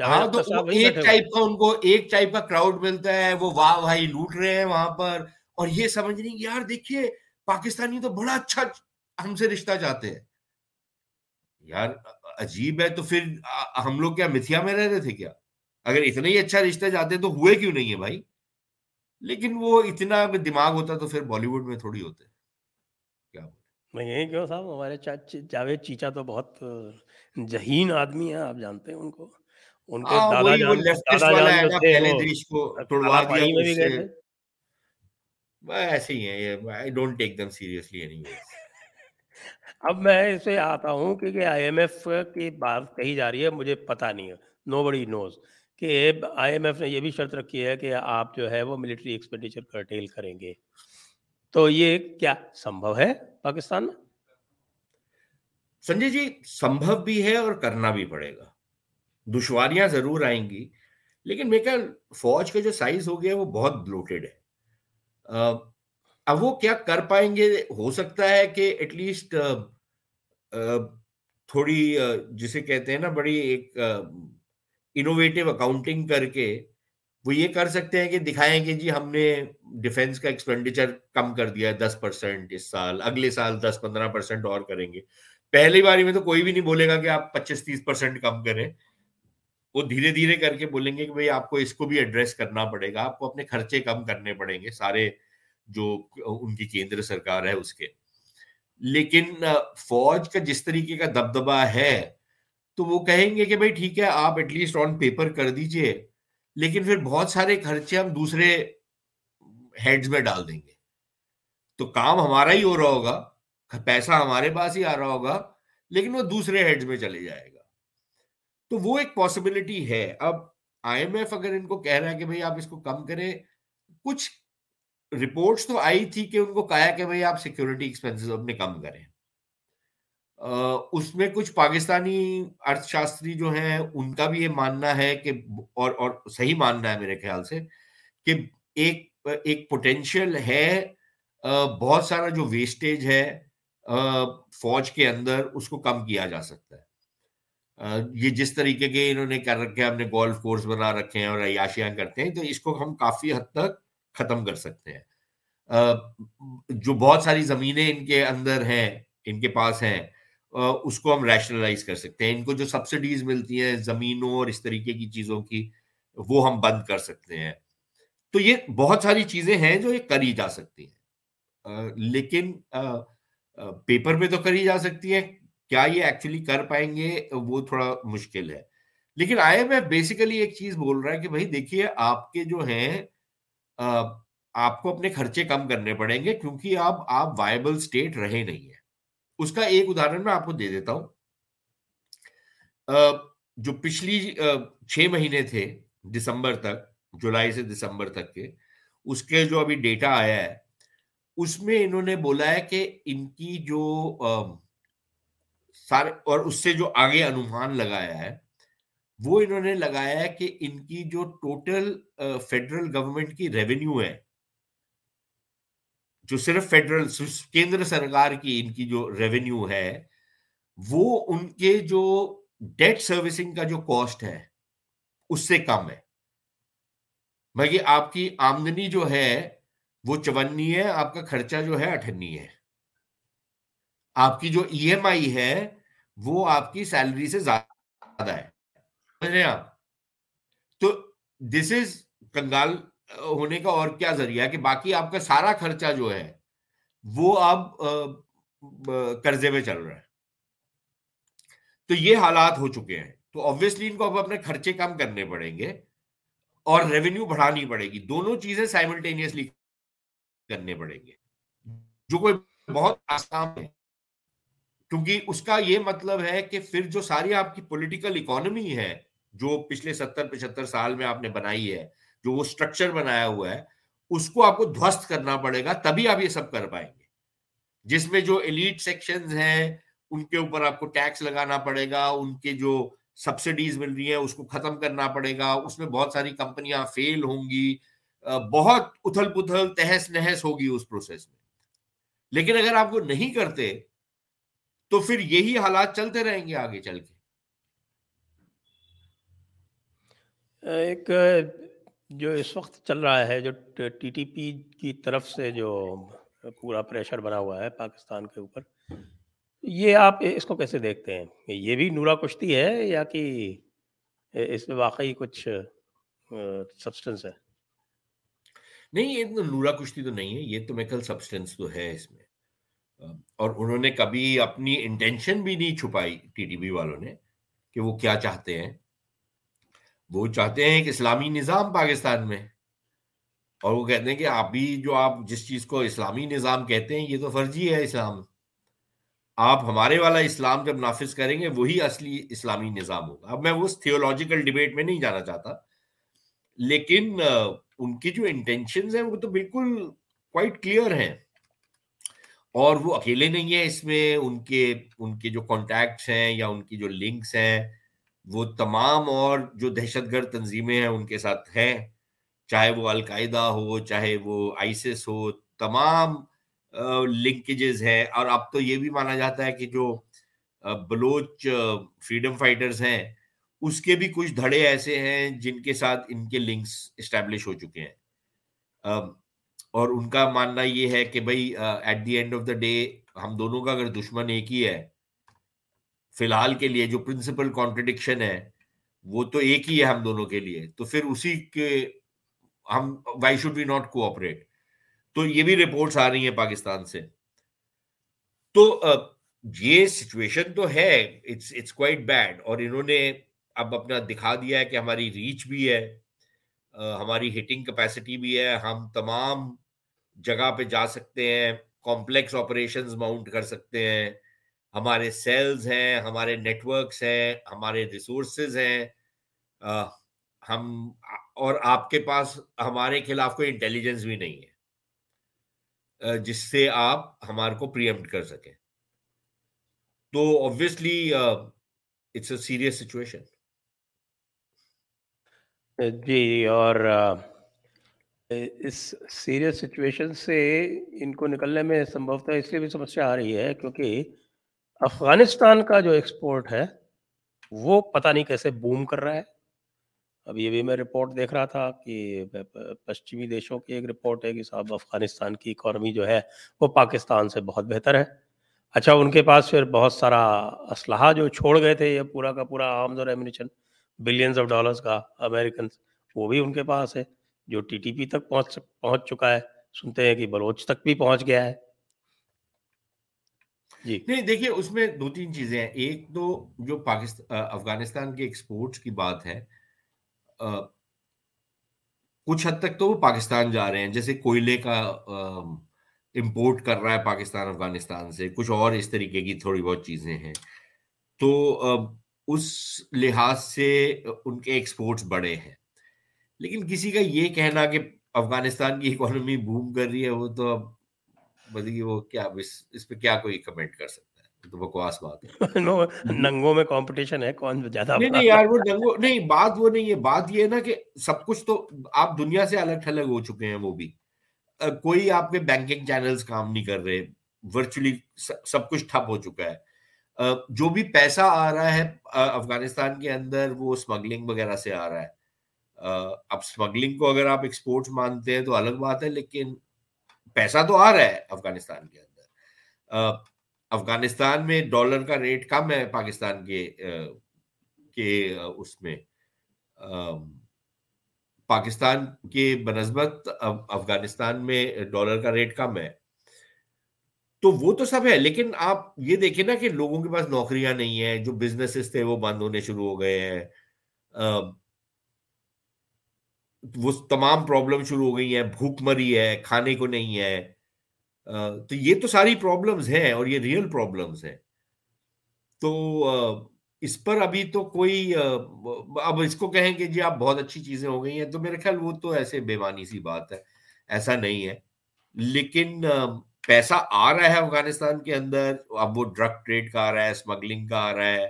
ہاں تو ایک ٹائپ کا ان کو ایک ٹائپ کا کراؤڈ ملتا ہے وہ واہ بھائی لوٹ رہے ہیں وہاں پر۔ اور یہ سمجھ نہیں یار دیکھیے پاکستانی تو بڑا اچھا ہم سے رشتہ چاہتے ہیں۔ یار عجیب ہے تو پھر ہم لوگ کیا متھیا میں رہ رہے تھے کیا؟ اگر اتنا ہی اچھا رشتہ چاہتے تو ہوئے کیوں نہیں ہے بھائی؟ لیکن وہ اتنا دماغ ہوتا تو پھر بالی ووڈ میں تھوڑی ہوتے۔ کیا نہیں کیوں صاحب ہمارے جاوید چیچا تو بہت جہین آدمی ہیں آپ جانتے ہیں ان کو۔ ان کے دادا جان دادا جان جو تھے تھے۔ ایسے ہی ہیں یہ I don't take them seriously any اب میں اسے آتا ہوں کہ آئی ایم ایف کی بات کہی جا رہی ہے مجھے پتا نہیں ہے۔ نو بڑی نوز کہ آئی ایم ایف نے یہ بھی شرط رکھی ہے کہ آپ جو ہے وہ ملٹری ایکسپینڈیچر کرٹیل کریں گے۔ تو یہ کیا سمبھو ہے پاکستان میں؟ سنجے جی سمبھو بھی ہے اور کرنا بھی پڑے گا۔ دشواریاں ضرور آئیں گی، لیکن میرے خیال فوج کا جو سائز ہو گیا وہ بہت بلوٹیڈ ہے۔ اب وہ کیا کر پائیں گے؟ ہو سکتا ہے کہ ایٹ لیسٹ تھوڑی جسے کہتے ہیں نا، بڑی ایک انوویٹو اکاؤنٹنگ کر کے وہ یہ کر سکتے ہیں کہ دکھائیں کہ جی ہم نے ڈیفینس کا ایکسپینڈیچر کم کر دیا ہے، دس پرسینٹ اس سال، اگلے سال دس پندرہ پرسینٹ اور کریں گے۔ پہلی باری میں تو کوئی بھی نہیں بولے گا کہ آپ پچیس تیس پرسینٹ کم کریں۔ وہ دھیرے دھیرے کر کے بولیں گے کہ بھائی آپ کو اس کو بھی ایڈریس کرنا پڑے گا، آپ کو اپنے خرچے کم کرنے پڑیں گے، سارے جو ان کی کیندر سرکار ہے اس کے۔ لیکن فوج کا جس طریقے کا دبدبا ہے، تو وہ کہیں گے کہ بھائی ٹھیک ہے، آپ ایٹ لیسٹ آن پیپر کر دیجیے، لیکن پھر بہت سارے خرچے ہم دوسرے ہیڈز میں ڈال دیں گے۔ تو کام ہمارا ہی ہو رہا ہوگا، پیسہ ہمارے پاس ہی آ رہا ہوگا، لیکن وہ دوسرے ہیڈز میں چلے جائے گا۔ تو وہ ایک پاسبلٹی ہے۔ اب آئی ایم ایف اگر ان کو کہہ رہا ہے کہ بھائی آپ اس کو کم کریں، کچھ رپورٹس تو آئی تھی کہ ان کو کہا کہ بھائی آپ سیکورٹی ایکسپینسز اپنے کم کریں۔ اس میں کچھ پاکستانی ارتھ شاستری جو ہیں، ان کا بھی یہ ماننا ہے کہ اور اور صحیح ماننا ہے میرے خیال سے کہ ایک ایک پوٹینشیل ہے بہت سارا جو ویسٹیج ہے فوج کے اندر اس کو کم کیا جا سکتا ہے۔ یہ جس طریقے کے انہوں نے کر رکھے ہم نے گولف کورس بنا رکھے ہیں اور عیاشیاں کرتے ہیں، تو اس کو ہم کافی حد تک ختم کر سکتے ہیں۔ جو بہت ساری زمینیں ان کے اندر ہیں، ان کے پاس ہیں اس کو ہم ریشنلائز کر سکتے ہیں۔ ان کو جو سبسڈیز ملتی ہیں، زمینوں اور اس طریقے کی چیزوں کی، وہ ہم بند کر سکتے ہیں۔ تو یہ بہت ساری چیزیں ہیں جو یہ کری جا سکتی ہیں۔ لیکن پیپر پہ تو کری جا سکتی ہیں۔ کیا یہ ایکچولی کر پائیں گے، وہ تھوڑا مشکل ہے۔ لیکن آئی ایم ایف بیسیکلی ایک چیز بول رہا ہے کہ بھائی دیکھیے، آپ کے جو ہیں آپ کو اپنے خرچے کم کرنے پڑیں گے کیونکہ اب، آپ وائبل اسٹیٹ رہے نہیں ہیں۔ اس کا ایک ادھارن میں آپ کو دے دیتا ہوں۔ جو پچھلی چھ مہینے تھے دسمبر تک، جولائی سے دسمبر تک کے، اس کے جو ابھی ڈیٹا آیا ہے، اس میں انہوں نے بولا ہے کہ ان کی جو سارے اور اس سے جو آگے انومان لگایا ہے، وہ انہوں نے لگایا ہے کہ ان کی جو ٹوٹل فیڈرل گورنمنٹ کی ریونیو ہے، جو صرف فیڈرل کیندر سرکار کی ان کی جو ریونیو ہے، وہ ان کے جو ڈیٹ سروسنگ کا جو کاسٹ ہے، اس سے کم ہے۔ باقی آپ کی آمدنی جو ہے، وہ چونی ہے، آپ کا خرچہ جو ہے، اٹھنی ہے۔ آپ کی جو ای ایم آئی ہے وہ آپ کی سیلری سے زیادہ ہے۔ تو دس از کنگال ہونے کا اور کیا ذریعہ ہے کہ باقی آپ کا سارا خرچہ جو ہے، وہ اب قرضے میں چل رہا ہے۔ تو یہ حالات ہو چکے ہیں۔ تو آبویسلی ان کو اب اپنے خرچے کم کرنے پڑیں گے اور ریونیو بڑھانی پڑے گی۔ دونوں چیزیں سائملٹینیسلی کرنے پڑیں گے۔ جو کوئی بہت آسان ہے۔ کیونکہ اس کا یہ مطلب ہے کہ پھر جو ساری آپ کی پولیٹیکل اکانومی ہے، جو پچھلے ستر، پچہتر سال میں آپ نے بنائی ہے، جو وہ اسٹرکچر بنایا ہوا ہے، اس کو آپ کو دھوست کرنا پڑے گا، تبھی آپ یہ سب کر پائیں گے۔ جس میں جو ایلیٹ سیکشنز ہیں، ان کے اوپر آپ کو ٹیکس لگانا پڑے گا، ان کے جو سبسڈیز مل رہی ہیں، اس کو ختم کرنا پڑے گا، اس میں بہت ساری کمپنیاں فیل ہوں گی بہت اتھل پتھل تہس نہس ہوگی اس پروسیس میں۔ لیکن اگر آپ کو نہیں کرتے تو پھر یہی حالات چلتے رہیں گے آگے چل کے۔ ایک جو اس وقت چل رہا ہے جو ٹی ٹی پی کی طرف سے جو پورا پریشر بنا ہوا ہے پاکستان کے اوپر یہ آپ اس کو کیسے دیکھتے ہیں؟ یہ بھی نورا کشتی ہے یا کہ اس میں واقعی کچھ سبسٹنس ہے؟ نہیں یہ نورا کشتی تو نہیں ہے یہ تو میکل سبسٹنس تو ہے اس میں۔ اور انہوں نے کبھی اپنی انٹینشن بھی نہیں چھپائی ٹی ٹی پی والوں نے کہ وہ کیا چاہتے ہیں۔ وہ چاہتے ہیں کہ اسلامی نظام پاکستان میں۔ اور وہ کہتے ہیں کہ آپ بھی جو آپ جس چیز کو اسلامی نظام کہتے ہیں، یہ تو فرضی ہے اسلام۔ آپ ہمارے والا اسلام جب نافذ کریں گے، وہی اصلی اسلامی نظام ہوگا۔ اب میں اس تھیولوجیکل ڈبیٹ میں نہیں جانا چاہتا، لیکن ان کی جو انٹینشنز ہیں، وہ تو بالکل کوائٹ کلیئر ہیں۔ اور وہ اکیلے نہیں ہیں اس میں، ان کے ان کے جو کانٹیکٹس ہیں یا ان کی جو لنکس ہیں، وہ تمام اور جو دہشت گرد تنظیمیں ہیں ان کے ساتھ ہیں۔ چاہے وہ القاعدہ ہو، چاہے وہ آئیسس ہو، تمام لنکیجز ہیں۔ اور اب تو یہ بھی مانا جاتا ہے کہ جو بلوچ فریڈم فائٹرز ہیں، اس کے بھی کچھ دھڑے ایسے ہیں جن کے ساتھ ان کے لنکس اسٹیبلش ہو چکے ہیں۔ اور ان کا ماننا یہ ہے کہ بھائی at the end of the day ہم دونوں کا اگر دشمن ایک ہی ہے، فی الحال کے لیے جو پرنسپل کانٹرڈکشن ہے، وہ تو ایک ہی ہے ہم دونوں کے لیے۔ تو پھر اسی کے ہم why should be not cooperate تو یہ بھی رپورٹس آ رہی ہیں پاکستان سے۔ تو یہ سچویشن تو ہے اٹس کوائٹ بیڈ اور انہوں نے اب اپنا دکھا دیا ہے کہ ہماری ریچ بھی ہے۔ ہماری ہٹنگ کیپیسٹی بھی ہے، ہم تمام جگہ پہ جا سکتے ہیں کمپلیکس آپریشنز ماؤنٹ کر سکتے ہیں۔ ہمارے سیلز ہیں، ہمارے نیٹورکس ہیں، ہمارے ریسورسز ہیں۔ ہم، اور آپ کے پاس ہمارے خلاف کوئی انٹیلیجنس بھی نہیں ہے۔ جس سے آپ ہمارے کو پریمپٹ کر سکیں۔ تو obviously it's a serious situation جی اور اس سیریس سچویشن سے ان کو نکلنے میں سمبھوتا اس لیے بھی سمسیا آ رہی ہے، کیونکہ افغانستان کا جو ایکسپورٹ ہے، وہ پتہ نہیں کیسے بوم کر رہا ہے۔ اب یہ بھی میں رپورٹ دیکھ رہا تھا کہ پشچمی دیشوں کی ایک رپورٹ ہے کہ صاحب افغانستان کی اکانومی جو ہے، وہ پاکستان سے بہت بہتر ہے۔ اچھا ان کے پاس پھر بہت سارا اسلحہ جو چھوڑ گئے تھے، یہ پورا کا پورا آرمز اور ایمونیشن بلینز آف ڈالرز کا امریکن وہ بھی ان کے پاس ہے، جو ٹی ٹی پی تک پہنچ پہنچ چکا ہے۔ سنتے ہیں کہ بلوچ تک بھی پہنچ گیا ہے۔ جی۔ نہیں، دیکھیے، اس میں دو تین چیزیں ہیں۔ ایک تو جو پاکستان افغانستان کے ایکسپورٹس کی بات ہے کچھ حد تک تو وہ پاکستان جا رہے ہیں۔ جیسے کوئلے کا امپورٹ کر رہا ہے پاکستان، افغانستان سے۔ کچھ اور اس طریقے کی تھوڑی بہت چیزیں ہیں۔ تو اس لحاظ سے ان کے ایکسپورٹس بڑے ہیں۔ لیکن کسی کا یہ کہنا کہ افغانستان کی اکانومی بوم کر رہی ہے وہ تو اب بدی وہ کیا اس پہ کیا کوئی کمنٹ کر سکتا ہے؟ تو بکواس بات ہے۔ ننگوں میں کمپٹیشن ہے کون زیادہ نہیں نہیں یار وہ ننگوں نہیں بات وہ نہیں ہے بات یہ ہے نا کہ سب کچھ تو آپ دنیا سے الگ تھلگ ہو چکے ہیں وہ بھی۔ کوئی آپ کے بینکنگ چینلز کام نہیں کر رہے ورچولی سب کچھ ٹھپ ہو چکا ہے۔ جو بھی پیسہ آ رہا ہے افغانستان کے اندر وہ اسمگلنگ وغیرہ سے آ رہا ہے۔ اب اسمگلنگ کو اگر آپ ایکسپورٹ مانتے ہیں تو الگ بات ہے، لیکن پیسہ تو آ رہا ہے افغانستان کے اندر۔ افغانستان میں ڈالر کا ریٹ کم ہے پاکستان کے اس میں۔ پاکستان کے بنسبت افغانستان میں ڈالر کا ریٹ کم ہے۔ تو وہ تو سب ہے، لیکن آپ یہ دیکھیں نا کہ لوگوں کے پاس نوکریاں نہیں ہیں، جو بزنس تھے وہ بند ہونے شروع ہو گئے ہیں۔ وہ تمام پرابلم شروع ہو گئی ہیں، بھوک مری ہے، کھانے کو نہیں ہے۔ تو یہ تو ساری پرابلمز ہیں اور یہ ریئل پرابلمز ہیں۔ تو اس پر ابھی تو کوئی اب اس کو کہیں کہ جی آپ بہت اچھی چیزیں ہو گئی ہیں، تو میرے خیال وہ تو ایسے بےمانی سی بات ہے، ایسا نہیں ہے۔ لیکن پیسہ آ رہا ہے افغانستان کے اندر، اب وہ ڈرگ ٹریڈ کا آ رہا ہے اسمگلنگ کا آ رہا ہے،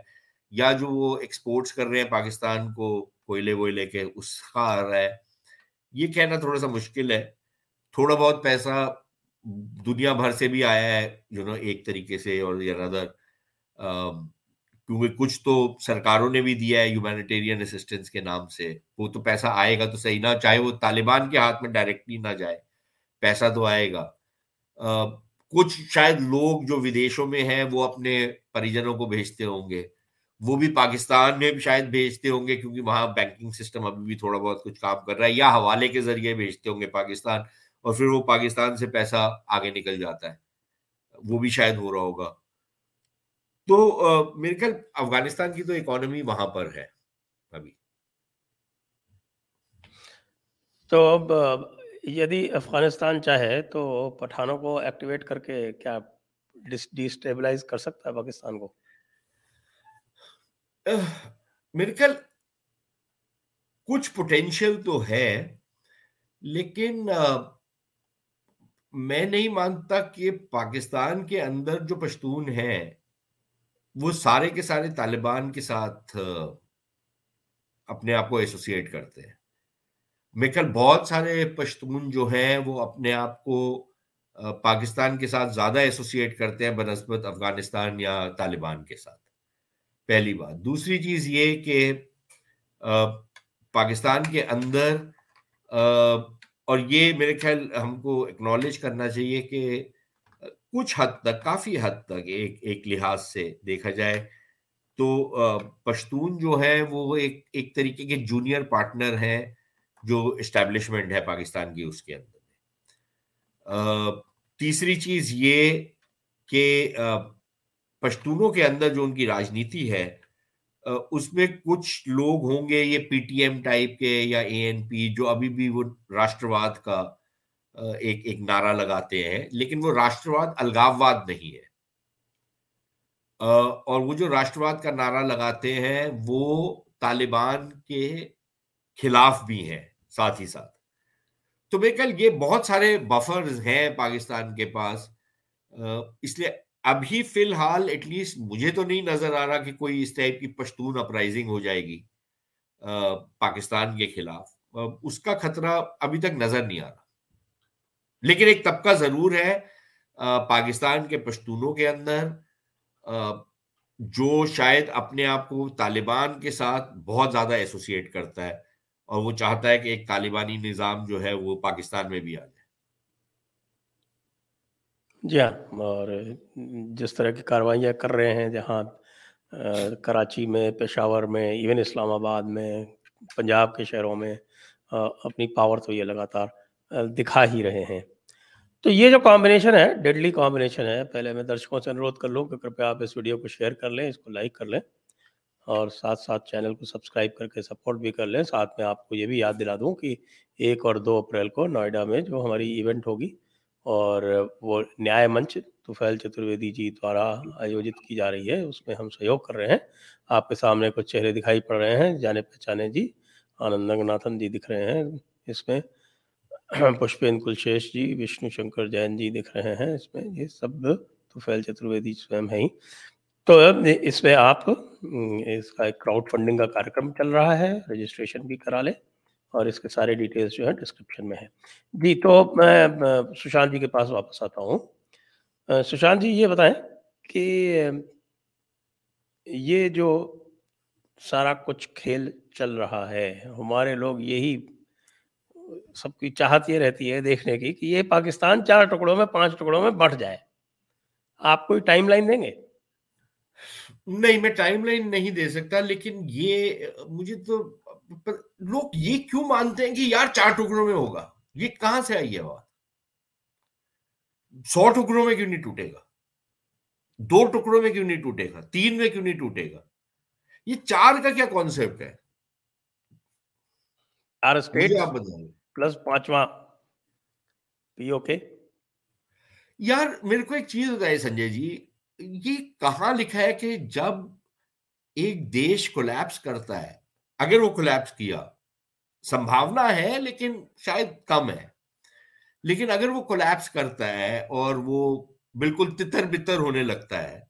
یا جو وہ ایکسپورٹس کر رہے ہیں پاکستان کو کوئلے ووئلے کے، اس کا آ رہا ہے۔ یہ کہنا تھوڑا سا مشکل ہے۔ تھوڑا بہت پیسہ دنیا بھر سے بھی آیا ہے یو نو ایک طریقے سے اور ادر کیونکہ کچھ تو سرکاروں نے بھی دیا ہے ہیومینیٹیرین اسسٹنس کے نام سے۔ وہ تو پیسہ آئے گا تو صحیح نہ چاہے وہ طالبان کے ہاتھ میں ڈائریکٹلی نہ جائے، پیسہ تو آئے گا۔ کچھ شاید لوگ جو ودیشوں میں ہیں، وہ اپنے پریجنوں کو بھیجتے ہوں گے۔ وہ بھی پاکستان میں بھی شاید بھیجتے ہوں گے، کیونکہ وہاں بینکنگ سسٹم ابھی بھی تھوڑا بہت کچھ کام کر رہا ہے، یا حوالے کے ذریعے بھیجتے ہوں گے پاکستان، اور پھر وہ پاکستان سے پیسہ آگے نکل جاتا ہے۔ وہ بھی شاید ہو رہا ہوگا۔ تو میرے خیال افغانستان کی تو اکانومی وہاں پر ہے ابھی۔ تو اب یدی افغانستان چاہے تو پٹھانوں کو ایکٹیویٹ کر کے کیا ڈی کر سکتا ہے پاکستان کو؟ میرے خیال کچھ پوٹینشیل تو ہے، لیکن میں نہیں مانتا کہ پاکستان کے اندر جو پشتون ہیں، وہ سارے کے سارے طالبان کے ساتھ اپنے آپ کو ایسوسیٹ کرتے ہیں۔ میرے خیال بہت سارے پشتون جو ہیں وہ اپنے آپ کو پاکستان کے ساتھ زیادہ ایسوسیٹ کرتے ہیں بنسبت افغانستان یا طالبان کے ساتھ۔ پہلی بات۔ دوسری چیز یہ کہ پاکستان کے اندر اور یہ میرے خیال ہم کو اکنالج کرنا چاہیے کہ کچھ حد تک، کافی حد تک ایک ایک لحاظ سے دیکھا جائے تو پشتون جو ہے وہ ایک ایک طریقے کے جونیئر پارٹنر ہیں۔ جو اسٹیبلشمنٹ ہے پاکستان کی اس کے اندر تیسری چیز یہ کہ پشتونوں کے اندر جو ان کی راجنیتی ہے اس میں کچھ لوگ ہوں گے یہ پی ٹی ایم ٹائپ کے یا اے این پی جو ابھی بھی وہ راشٹرواد کا ایک ایک نعرہ لگاتے ہیں، لیکن وہ راشٹرواد الگاوواد نہیں ہے۔ اور وہ جو راشٹرواد کا نعرہ لگاتے ہیں، وہ طالبان کے خلاف بھی ہیں، ساتھ ہی ساتھ۔ تو میں کل یہ بہت سارے بفرز ہیں پاکستان کے پاس۔ اس لیے ابھی فی الحال ایٹ لیسٹ مجھے تو نہیں نظر آ رہا کہ کوئی اس ٹائپ کی پشتون اپرائزنگ ہو جائے گی پاکستان کے خلاف۔ اس کا خطرہ ابھی تک نظر نہیں آ رہا۔ لیکن ایک طبقہ ضرور ہے پاکستان کے پشتونوں کے اندر جو شاید اپنے آپ کو طالبان کے ساتھ بہت زیادہ ایسوسیٹ کرتا ہے۔ اور وہ چاہتا ہے کہ ایک طالبانی نظام جو ہے وہ پاکستان میں بھی آ جائے۔ جی ہاں اور جس طرح کی کاروائیاں کر رہے ہیں، جہاں کراچی میں، پشاور میں ایون اسلام آباد میں، پنجاب کے شہروں میں اپنی پاور تو یہ لگاتار دکھا ہی رہے ہیں۔ تو یہ جو کامبینیشن ہے ڈیڈلی کامبینیشن ہے، پہلے میں درشکوں سے انورودھ کر لوں کہ کرپیا آپ اس ویڈیو کو شیئر کر لیں، اس کو لائک کر لیں۔ اور ساتھ ساتھ چینل کو سبسکرائب کر کے سپورٹ بھی کر لیں۔ ساتھ میں آپ کو یہ بھی یاد دلا دوں کہ ایک اور دو اپریل کو نوئیڈا میں جو ہماری ایونٹ ہوگی اور وہ نیائے منچ توفیل چترویدی جی دوارا آیوجت کی جا رہی ہے اس میں ہم سہیوگ کر رہے ہیں آپ کے سامنے کچھ چہرے دکھائی پڑ رہے ہیں جانے پہچانے جی آنند ناتھن جی دکھ رہے ہیں اس میں پشپین کلشیش جی وشنو شنکر جین جی دکھ رہے ہیں اس میں یہ سب توفیل چترویدی سویم ہیں ہی تو اس میں آپ اس کا ایک کراؤڈ فنڈنگ کا کارکرم چل رہا ہے رجسٹریشن بھی کرا لیں اور اس کے سارے ڈیٹیلز جو ہیں ڈسکرپشن میں ہیں۔ جی تو میں سشانت جی کے پاس واپس آتا ہوں۔ سشانت جی یہ بتائیں کہ یہ جو سارا کچھ کھیل چل رہا ہے، ہمارے لوگ یہی سب کی چاہت یہ رہتی ہے دیکھنے کی کہ یہ پاکستان چار ٹکڑوں میں، پانچ ٹکڑوں میں بڑھ جائے۔ آپ کوئی ٹائم لائن دیں گے؟ نہیں میں ٹائم لائن نہیں دے سکتا لیکن یہ مجھے تو لوگ یہ کیوں مانتے ہیں کہ یار چار ٹکڑوں میں ہوگا؟ یہ کہاں سے آئی ہے بات؟ سو ٹکڑوں میں کیوں نہیں ٹوٹے گا؟ دو ٹکڑوں میں کیوں نہیں ٹوٹے گا؟ تین میں کیوں نہیں ٹوٹے گا؟ یہ چار کا کیا کانسیپٹ ہے؟ آپ بتائیں۔ پلس پانچواں۔ پی یار میرے کو ایک چیز بتائے سنجے جی یہ کہاں لکھا ہے کہ جب ایک دیش کولیپس کرتا ہے، اگر وہ کولیپس کیا، سمبھاونا ہے لیکن شاید کم ہے۔ لیکن اگر وہ کولیپس کرتا ہے اور وہ بالکل تتر بتر ہونے لگتا ہے،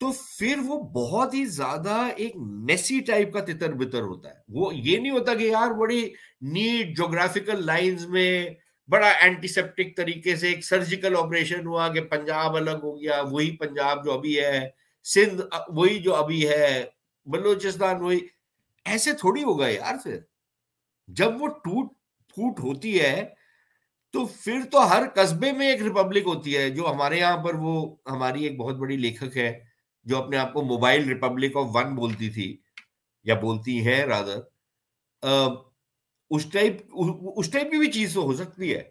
تو پھر وہ بہت ہی زیادہ ایک میسی ٹائپ کا تتر بتر ہوتا ہے۔ وہ یہ نہیں ہوتا کہ یار بڑی نیٹ جوگرافیکل لائنز میں بڑا اینٹی سیپٹک طریقے سے ایک سرجیکل آپریشن ہوا کہ پنجاب الگ ہو گیا، وہی پنجاب جو ابھی ہے، سندھ وہی جو ابھی ہے، بلوچستان وہی۔ ایسے تھوڑی ہوگا یار پھر۔ جب وہ ٹوٹ پھوٹ ہوتی ہے تو پھر تو ہر قصبے میں ایک ریپبلک ہوتی ہے۔ جو ہمارے یہاں پر وہ ہماری ایک بہت بڑی لیکھک ہے، جو اپنے آپ کو موبائل ریپبلک آف ون بولتی تھی، یا بولتی ہے رادر اس ٹائپ اس ٹائپ کی بھی چیز ہو سکتی ہے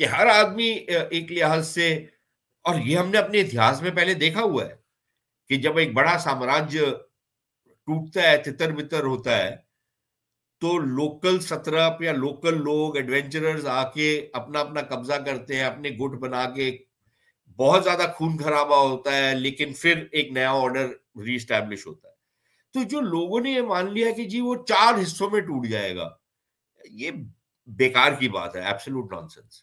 کہ ہر آدمی ایک لحاظ سے، اور یہ ہم نے اپنے اتہاس میں پہلے دیکھا ہوا ہے کہ جب ایک بڑا سامراجیہ ٹوٹتا ہے، تتر بتر ہوتا ہے، تو لوکل سترپ یا لوکل لوگ ایڈونچررز آ کے اپنا اپنا قبضہ کرتے ہیں، اپنے گٹ بنا کے۔ بہت زیادہ خون خرابہ ہوتا ہے، لیکن پھر ایک نیا آرڈر ری اسٹیبلش ہوتا ہے۔ تو جو لوگوں نے یہ مان لیا کہ جی وہ چار حصوں میں ٹوٹ جائے گا یہ بیکار کی بات ہے ایبسلوٹ نان سینس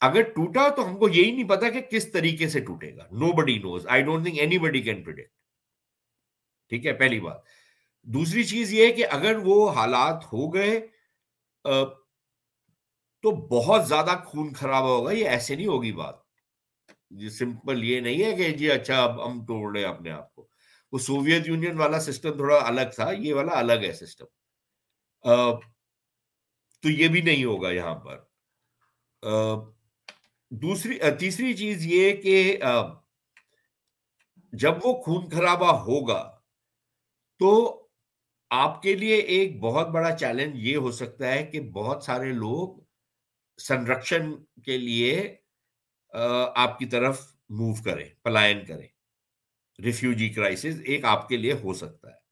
اگر ٹوٹا تو ہم کو یہی نہیں پتا کہ کس طریقے سے ٹوٹے گا۔ Nobody knows I don't think anybody can predict ٹھیک ہے، پہلی بات۔ دوسری چیز یہ کہ اگر وہ حالات ہو گئے تو بہت زیادہ خون خراب ہوگا، یہ ایسے نہیں ہوگی بات۔ جی سمپل یہ نہیں ہے کہ جی اچھا اب ہم توڑ رہے اپنے آپ کو۔ وہ سوویت یونین والا سسٹم تھوڑا الگ تھا، یہ والا الگ ہے سسٹم تو یہ بھی نہیں ہوگا یہاں پر۔ دوسری، تیسری چیز یہ کہ جب وہ خون خرابہ ہوگا تو آپ کے لیے ایک بہت بڑا چیلنج یہ ہو سکتا ہے کہ بہت سارے لوگ سنرکشن کے لیے آپ کی طرف موو کریں، پلائن کریں۔ ریفیوجی کرائسس ایک آپ کے لیے ہو سکتا ہے۔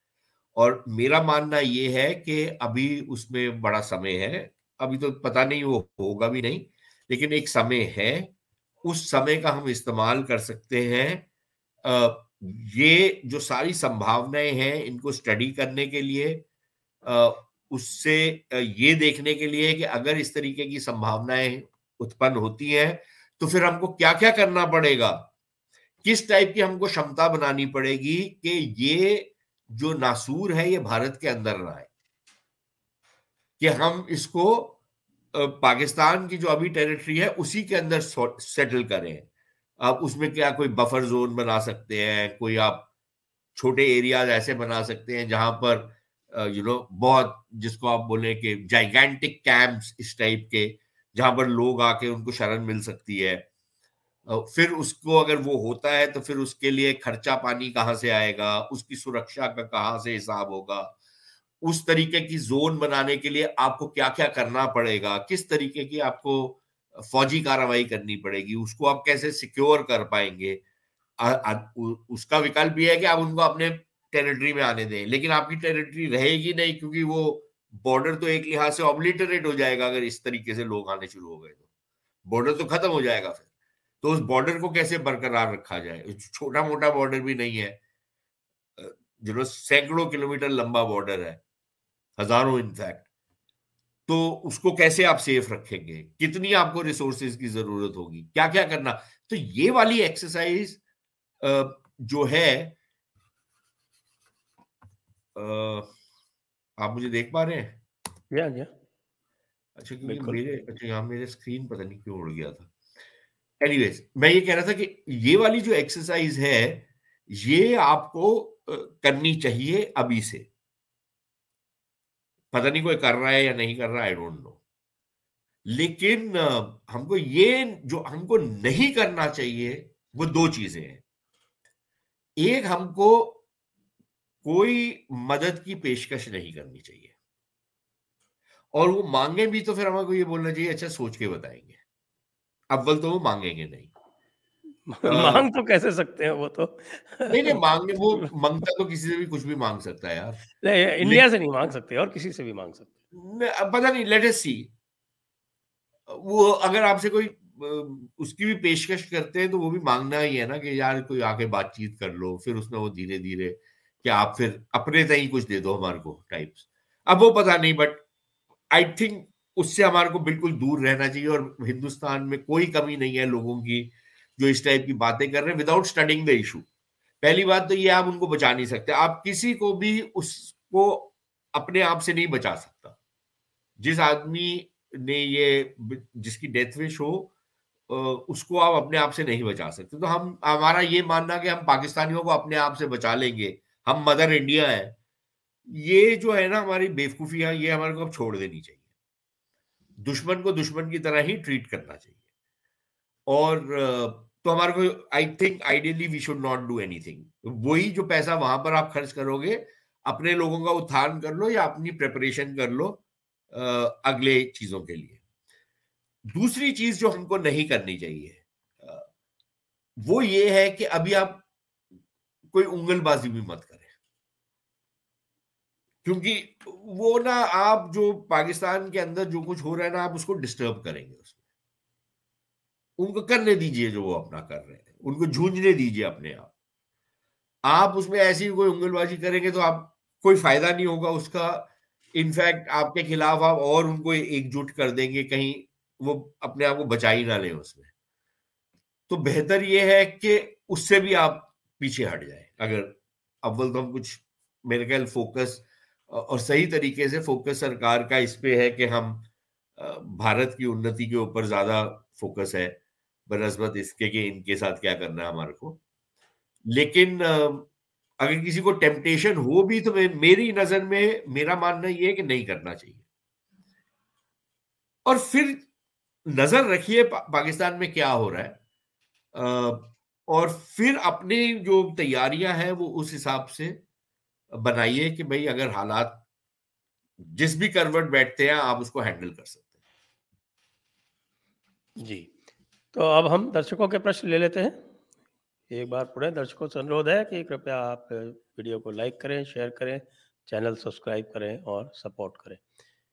اور میرا ماننا یہ ہے کہ ابھی اس میں بڑا سمے ہے۔ ابھی تو پتا نہیں وہ ہوگا بھی نہیں، لیکن ایک سمے ہے۔ اس سمے کا ہم استعمال کر سکتے ہیں۔ یہ جو ساری سمبھاونائیں ہیں ان کو اسٹڈی کرنے کے لیے اس سے یہ دیکھنے کے لیے کہ اگر اس طریقے کی سمبھاونائیں اتپن ہوتی ہیں تو پھر ہم کو کیا کیا کرنا پڑے گا؟ کس ٹائپ کی ہم کو شمتا بنانی پڑے گی کہ یہ جو ناسور ہے یہ بھارت کے اندر نہ آئے۔ کہ ہم اس کو پاکستان کی جو ابھی ٹیریٹری ہے، اسی کے اندر سیٹل کریں۔ آپ اس میں کیا کوئی بفر زون بنا سکتے ہیں؟ کوئی آپ چھوٹے ایریاز ایسے بنا سکتے ہیں جہاں پر یو نو بہت جس کو آپ بولیں کہ جائگینٹک کیمپس اس ٹائپ کے، جہاں پر لوگ آ کے ان کو شرن مل سکتی ہے۔ پھر اس کو اگر وہ ہوتا ہے تو پھر اس کے لیے خرچہ پانی کہاں سے آئے گا؟ اس کی سرکشا کا کہاں سے حساب ہوگا؟ اس طریقے کی زون بنانے کے لیے آپ کو کیا کیا کرنا پڑے گا؟ کس طریقے کی آپ کو فوجی کاروائی کرنی پڑے گی؟ اس کو آپ کیسے سیکیور کر پائیں گے؟ اس کا وکلپ یہ ہے کہ آپ ان کو اپنے ٹیریٹری میں آنے دیں۔ لیکن آپ کی ٹیریٹری رہے گی نہیں کیونکہ وہ بارڈر تو ایک لحاظ سے آبلیٹریٹ ہو جائے گا اگر اس طریقے سے لوگ آنے شروع ہو گئے تو۔ بارڈر تو ختم ہو جائے گا پھر۔ تو اس بارڈر کو کیسے برقرار رکھا جائے؟ چھوٹا موٹا بارڈر بھی نہیں ہے۔ جو سینکڑوں کلومیٹر لمبا بارڈر ہے ہزاروں انفیکٹ تو اس کو کیسے آپ سیف رکھیں گے؟ کتنی آپ کو ریسورسز کی ضرورت ہوگی؟ کیا کیا کرنا؟ تو یہ والی ایکسرسائز جو ہے آپ مجھے دیکھ پا رہے ہیں؟ اچھا کیونکہ میرے اچھا یہاں میرے اسکرین پتہ نہیں کیوں اڑ گیا تھا۔ اینی ویز میں یہ کہہ رہا تھا کہ یہ والی جو ایکسرسائز ہے، یہ آپ کو کرنی چاہیے ابھی سے۔ پتہ نہیں کوئی کر رہا ہے یا نہیں کر رہا آئی ڈونٹ نو لیکن ہم کو یہ جو ہم کو نہیں کرنا چاہیے، وہ دو چیزیں ہیں۔ ایک، ہم کو کوئی مدد کی پیشکش نہیں کرنی چاہیے۔ اور وہ مانگیں بھی تو پھر ہمیں کو یہ بولنا چاہیے اچھا سوچ کے بتائیں گے۔ اول تو وہ مانگیں گے نہیں۔ مانگ تو کیسے سکتے ہیں وہ تو؟ نہیں نہیں مانگنے وہ مانگتا تو کسی سے بھی کچھ بھی مانگ سکتا ہے یار۔ انڈیا سے نہیں مانگ سکتے اور کسی سے بھی مانگ سکتے۔ پتہ نہیں لیٹ سی وہ اگر آپ سے کوئی اس کی بھی پیشکش کرتے ہیں تو وہ بھی مانگنا ہی ہے نا کہ یار کوئی آ کے بات چیت کر لو پھر اس میں وہ دھیرے دھیرے کہ آپ پھر اپنے تئیں کچھ دے دو ہمارے کو ٹائپس۔ اب وہ پتا نہیں بٹ آئی تھنک اس سے ہمارے کو بالکل دور رہنا چاہیے اور ہندوستان میں کوئی کمی نہیں ہے لوگوں کی جو اس ٹائپ کی باتیں کر رہے ہیں وداؤٹ اسٹڈنگ دا ایشو پہلی بات تو یہ آپ ان کو بچا نہیں سکتے۔ آپ کسی کو بھی اس کو اپنے آپ سے نہیں بچا سکتا۔ جس آدمی نے یہ جس کی ڈیتھ وش ہو اس کو آپ اپنے آپ سے نہیں بچا سکتے۔ تو ہم، ہمارا یہ ماننا کہ ہم پاکستانیوں کو اپنے آپ سے بچا لیں گے۔ ہم مدر انڈیا ہے یہ جو ہے نا ہماری بیوقوفیاں، یہ ہمارے کو اب چھوڑ دینی چاہیے۔ دشمن کو دشمن کی طرح ہی ٹریٹ کرنا چاہیے۔ اور، تو ہمارے کو I think ideally we should not do anything وہی جو پیسہ وہاں پر آپ خرچ کرو گے، اپنے لوگوں کا اتھان کر لو یا اپنی پریپریشن کر لو اگلے چیزوں کے لیے۔ دوسری چیز جو ہم کو نہیں کرنی چاہیے وہ یہ ہے کہ ابھی آپ کوئی انگل بازی بھی مت کریں۔ کیونکہ وہ نا آپ جو پاکستان کے اندر جو کچھ ہو رہا ہے نا آپ اس کو ڈسٹرب کریں گے اس میں۔ ان کو کرنے دیجیے جو وہ اپنا کر رہے ہیں۔ ان کو جھونجنے دیجیے اپنے آپ۔ آپ اس میں ایسی کوئی انگل بازی کریں گے تو آپ کوئی فائدہ نہیں ہوگا اس کا۔ انفیکٹ آپ کے خلاف آپ اور ان کو ایک جٹ کر دیں گے، کہیں وہ اپنے آپ کو بچا ہی نہ لیں اس میں۔ تو بہتر یہ ہے کہ اس سے بھی آپ پیچھے ہٹ جائے اگر اول تو ہم کچھ میرے خیال فوکس اور صحیح طریقے سے فوکس سرکار کا اس پہ ہے کہ ہم بھارت کی انتی کے اوپر زیادہ فوکس ہے۔ بنسبت اس کے کہ ان کے ساتھ کیا کرنا ہے ہمارے کو۔ لیکن اگر کسی کو ٹیمپٹیشن ہو بھی تو میری نظر میں، میرا ماننا یہ ہے کہ نہیں کرنا چاہیے۔ اور پھر نظر رکھیے پاکستان میں کیا ہو رہا ہے۔ اور پھر اپنی جو تیاریاں ہیں وہ اس حساب سے بنائیے کہ بھئی اگر حالات جس بھی کروٹ بیٹھتے ہیں، آپ اس کو ہینڈل کر سکتے ہیں۔ جی۔ تو اب ہم درشکوں کے پرشن لے لیتے ہیں۔ ایک بار پڑھے درشکوں سے انوھ ہے کہ کرپیا آپ ویڈیو کو لائک کریں، شیئر کریں، چینل سبسکرائب کریں اور سپورٹ کریں۔